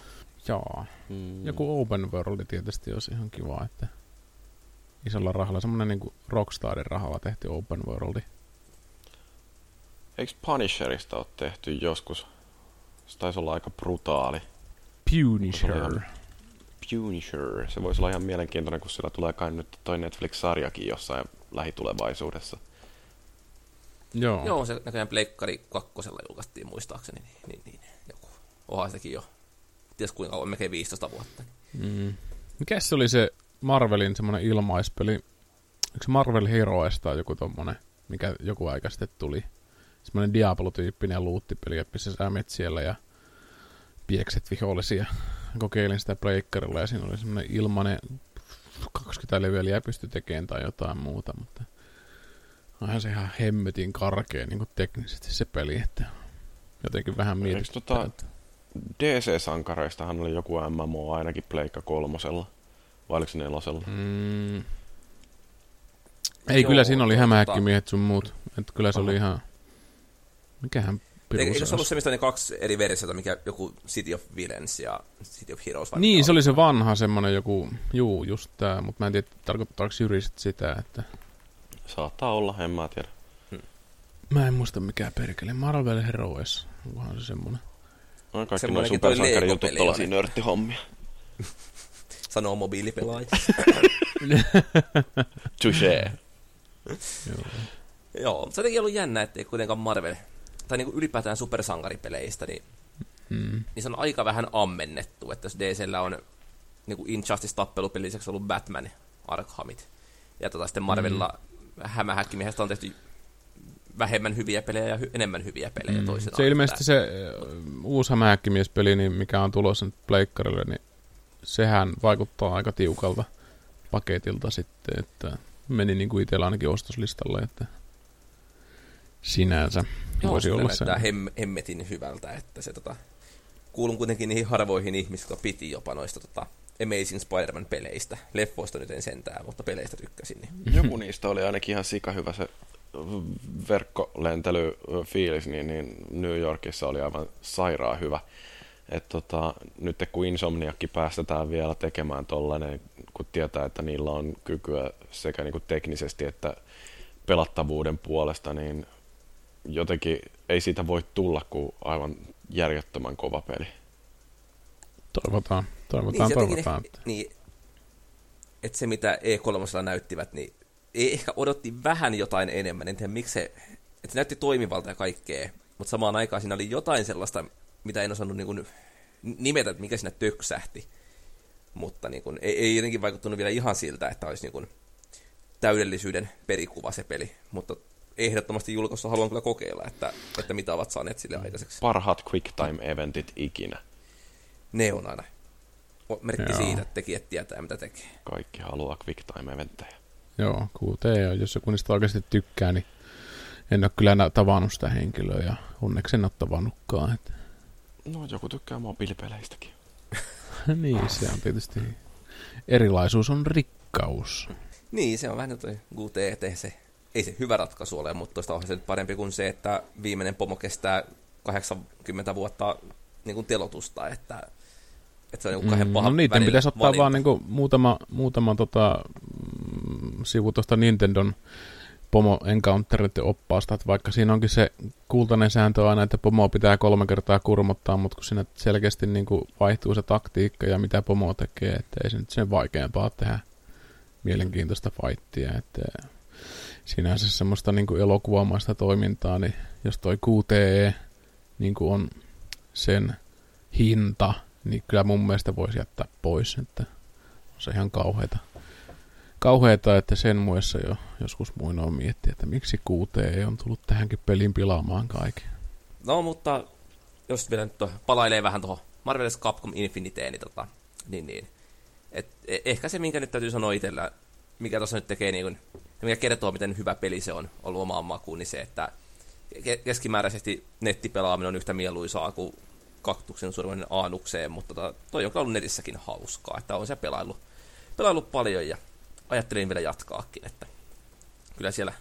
Joo. Mm. Joku open world tietysti olisi ihan kiva, että isolla rahalla, semmoinen niin Rockstarin rahalla tehty open worldi. Eikö Punisherista ole tehty joskus? Se taisi olla aika brutaali. Punisher. Punisher. Se voisi olla ihan mielenkiintoinen, kun sillä tulee kai nyt toi Netflix-sarjakin jossain lähitulevaisuudessa. Joo. Joo, se näköjään Pleikkari kakkosella julkaistiin muistaakseni. Niin, niin, niin. Joku. Onhan sitäkin jo. Ties kuinka kauan, melkein 15 vuotta. Mm. Mikäs se oli se Marvelin semmoinen ilmaispeli? Onko se Marvel Heroes tai joku tommonen, mikä joku aika sitten tuli? Semmoinen Diablo-tyyppinen luuttipeli, missä sä met siellä ja piekset vihollisia. Kokeilin sitä pleikkarilla ja siinä oli semmoinen ilmanen 20 leveliä pysty tekemään tai jotain muuta, mutta onhan se ihan hemmetin karkea niin teknisesti se peli, että jotenkin vähän Eikö mietityttää. tota- että- DC-sankareistahan oli joku MMO ainakin Pleikka kolmosella. Vai oliko se nelosella? Mm. Ei, Joo, kyllä siinä oli tota- hämähäkkimiehet sun muut. Että kyllä se Aha. oli ihan... Mikähän Eikö se olisi? ollut se, mistä ne kaksi eri versiota, mikä joku City of Villains ja City of Heroes? vai Niin, se oli se vanha semmonen joku... Juu, just tää. Mutta mä en tiedä, tarkoittaako Jyri sit sitä, että... Saattaa olla, en mä tiedä. Mä en muista mikä perkele. Marvel Heroes. Onkohan se semmonen? No, kaikki noin toi supersankari jutut tollasia nörttihommia. Sanoo mobiilipelaaja. Touché. Joo. Joo, se on jotenkin ollut jännä, ettei kuitenkaan Marvel, tai niinku ylipäätään supersankaripeleistä, niin, Mm. niin se on aika vähän ammennettu, että jos DCllä on niinku Injustice-tappelupeli lisäksi ollut Batman Arkhamit, ja tota sitten Marvelilla mm. hämähäkkimiehestä on tehty vähemmän hyviä pelejä ja hy- enemmän hyviä pelejä Mm. toisinaan. Se ilmeisesti se uusi hämähäkkimiespeli, niin mikä on tulossa nyt pleikkarille, niin sehän vaikuttaa aika tiukalta paketilta sitten, että meni niin kuin itsellä ainakin ostoslistalle, että sinänsä Joo, voisi se olla se. hem, hemmetin hyvältä, että se tota, kuulun kuitenkin niihin harvoihin ihmisiin, jotka piti jopa noista tota, Amazing Spider-Man-peleistä. Leffoista nyt en sentään, mutta peleistä tykkäsin. Niin. Joku niistä oli ainakin ihan sika hyvä se verkkolentelyfiilis, niin, niin New Yorkissa oli aivan sairaan hyvä. Et tota, nyt kun Insomniakki päästetään vielä tekemään tollainen, kun tietää, että niillä on kykyä sekä niin kuin teknisesti että pelattavuuden puolesta, niin jotenkin ei siitä voi tulla kuin aivan järjettömän kova peli. Toivotaan, toivotaan, se jotenkin toivotaan. niin, että se mitä E3 näyttivät, niin ei ehkä odotti vähän jotain enemmän. En tiedä miksi se, että se näytti toimivalta ja kaikkea, mutta samaan aikaan siinä oli jotain sellaista, mitä en osannut niin kuin nimetä, että mikä siinä töksähti. Mutta niin kuin, ei, ei jotenkin vaikuttunut vielä ihan siltä, että olisi niin kuin täydellisyyden perikuva se peli. Mutta ehdottomasti julkaisussa haluan kyllä kokeilla, että, että mitä ovat saaneet sille aikaiseksi. Parhaat quicktime-eventit ikinä. Ne on aina. Merkki Joo. siitä, että tekijät tietää, mitä tekee. Kaikki haluaa quicktime-eventtejä. Joo, QT on, jos joku niistä oikeasti tykkää, niin en ole kyllä tavannut sitä henkilöä ja onneksi en ole tavannutkaan. Että. No, joku tykkää mobiilipeleistäkin. niin, se on tietysti, erilaisuus on rikkaus. Niin, se on vähän toi QTT, se, ei se hyvä ratkaisu ole, mutta toista onhan se nyt parempi kuin se, että viimeinen pomo kestää 80 vuotta niin kuin telotusta, että, että se on niin kahden Mm, pahan no niiden välillä pitäisi ottaa valinta. vaan niinku muutama, muutama tota, sivu tuosta Nintendon pomo encounteritten oppaasta, että vaikka siinä onkin se kultainen sääntö aina, että pomo pitää kolme kertaa kurmottaa, mutta kun siinä selkeästi niinku vaihtuu se taktiikka ja mitä pomo tekee, että ei se nyt sen vaikeampaa tehdä mielenkiintoista fightia, että sinänsä semmoista niinku elokuvamaista toimintaa, niin jos toi QTE niinku on sen hinta, niin kyllä mun mielestä voisi jättää pois, että on se ihan kauheita. Kauheita, että sen muissa jo joskus muinoin miettiä, että miksi QTE on tullut tähänkin pelin pilaamaan kaiken. No, mutta jos vielä nyt palailee vähän tuohon Marvel's Capcom Infiniteen, niin, tota, niin, niin. Et, e- ehkä se, minkä nyt täytyy sanoa itsellä, mikä tuossa nyt tekee, niin kun, mikä kertoo, miten hyvä peli se on ollut omaan makuun, niin se, että ke- keskimääräisesti nettipelaaminen on yhtä mieluisaa kuin kaktuksen surmainen aanukseen, mutta tota, toi on ollut netissäkin hauskaa, että on se pelailu, pelailu paljon ja ajattelin vielä jatkaakin, että kyllä siellä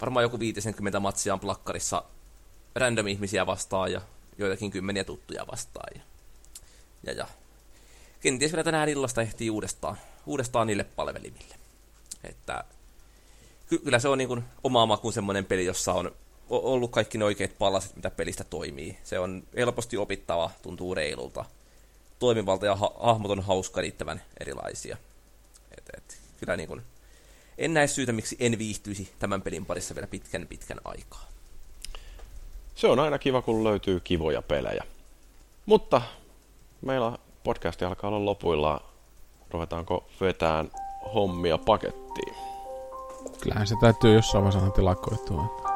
varmaan joku 50 matsia on plakkarissa random ihmisiä vastaan ja joitakin kymmeniä tuttuja vastaan. Ja, ja, ja kenties vielä tänään illasta ehtii uudestaan, uudestaan niille palvelimille. Että ky- kyllä se on niin kuin oma makuun semmoinen peli, jossa on ollut kaikki ne oikeat palaset, mitä pelistä toimii. Se on helposti opittava, tuntuu reilulta. Toimivalta ja ha- hahmot on hauska riittävän erilaisia. Et, et, kyllä niin kuin, en näe syytä, miksi en viihtyisi tämän pelin parissa vielä pitkän pitkän aikaa. Se on aina kiva, kun löytyy kivoja pelejä. Mutta meillä podcasti alkaa olla lopuilla. Ruvetaanko vetään hommia pakettiin? Kyllähän se täytyy jossain vaiheessa tilakoitua.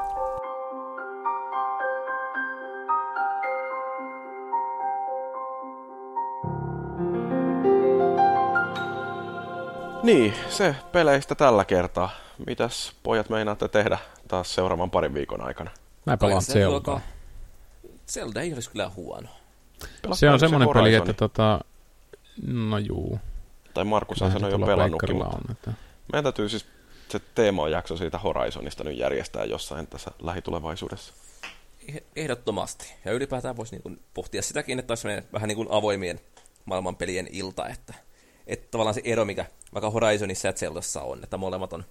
Niin, se peleistä tällä kertaa. Mitäs pojat meinaatte tehdä taas seuraavan parin viikon aikana? Mä pelaan Zeldaa. Tuota, Zelda ei olisi kyllä huono. Pelaat se on semmoinen peli, että tota... No juu. Tai Markus on sanonut jo pelannutkin, mutta... On, että... Meidän täytyy siis se teemajakso siitä Horizonista nyt järjestää jossain tässä lähitulevaisuudessa. Ehdottomasti. Ja ylipäätään voisi niin pohtia sitäkin, että olisi vähän niin kuin avoimien maailman pelien ilta, että, että tavallaan se ero, mikä vaikka Horizonissa ja Zeldassa on, että molemmat on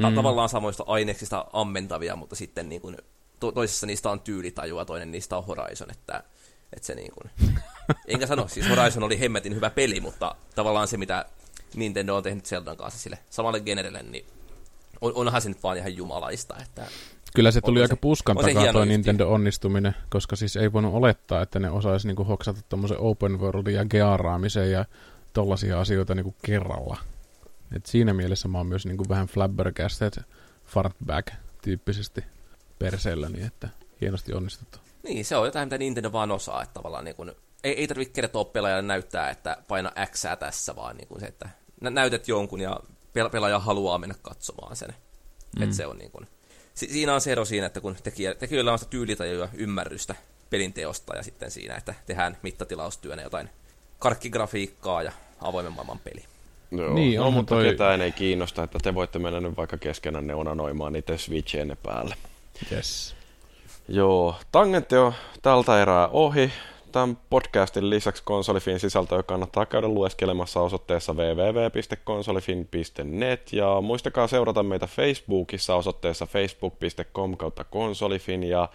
mm. tavallaan samoista aineksista ammentavia, mutta sitten niin kuin, to- toisessa niistä on tyylitajua, toinen niistä on Horizon, että, että se niin kuin, enkä sano, siis Horizon oli hemmetin hyvä peli, mutta tavallaan se, mitä Nintendo on tehnyt Zeldan kanssa sille samalle generelle, niin on, onhan se nyt vaan ihan jumalaista. Että Kyllä se tuli aika se, puskan takaa tuo Nintendo onnistuminen, koska siis ei voinut olettaa, että ne osaisi niinku hoksata tuommoisen open worldin ja gearaamisen ja tollaisia asioita niinku kerralla. Et siinä mielessä mä oon myös niinku vähän flabbergasted fartback tyyppisesti perseelläni, että hienosti onnistuttu. Niin, se on jotain, mitä Nintendo vaan osaa, että tavallaan niin kun, ei, ei tarvitse kertoa pelaajalle näyttää, että paina X tässä, vaan niin kun se, että näytät jonkun ja pelaaja haluaa mennä katsomaan sen. Mm. Että se on niin kun, si- siinä on se ero siinä, että kun tekijä, tekijöillä on sitä tyylitä ymmärrystä pelin teosta ja sitten siinä, että tehdään mittatilaustyönä jotain karkkigrafiikkaa ja avoimen maailman peli. Joo, niin, no, mutta toi... ketään ei kiinnosta, että te voitte mennä nyt vaikka keskenään onanoimaan niitä Switchien päälle. Yes. Joo, tangentti on tältä erää ohi. Tämän podcastin lisäksi konsolifin sisältöä kannattaa käydä lueskelemassa osoitteessa www.konsolifin.net ja muistakaa seurata meitä Facebookissa osoitteessa facebook.com kautta konsolifin ja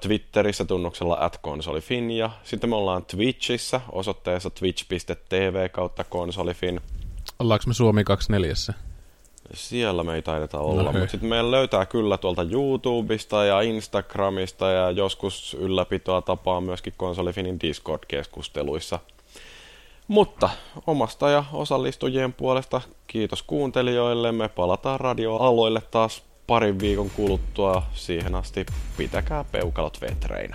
Twitterissä tunnuksella at konsolifin ja sitten me ollaan Twitchissä osoitteessa twitch.tv kautta konsolifin. Ollaanko me Suomi 24? Siellä me ei taideta olla, no, mutta sitten meidän löytää kyllä tuolta YouTubesta ja Instagramista ja joskus ylläpitoa tapaa myöskin konsolifinin Discord-keskusteluissa. Mutta omasta ja osallistujien puolesta kiitos kuuntelijoille. Me palataan radioaloille taas parin viikon kuluttua. Siihen asti pitäkää peukalot vetreinä.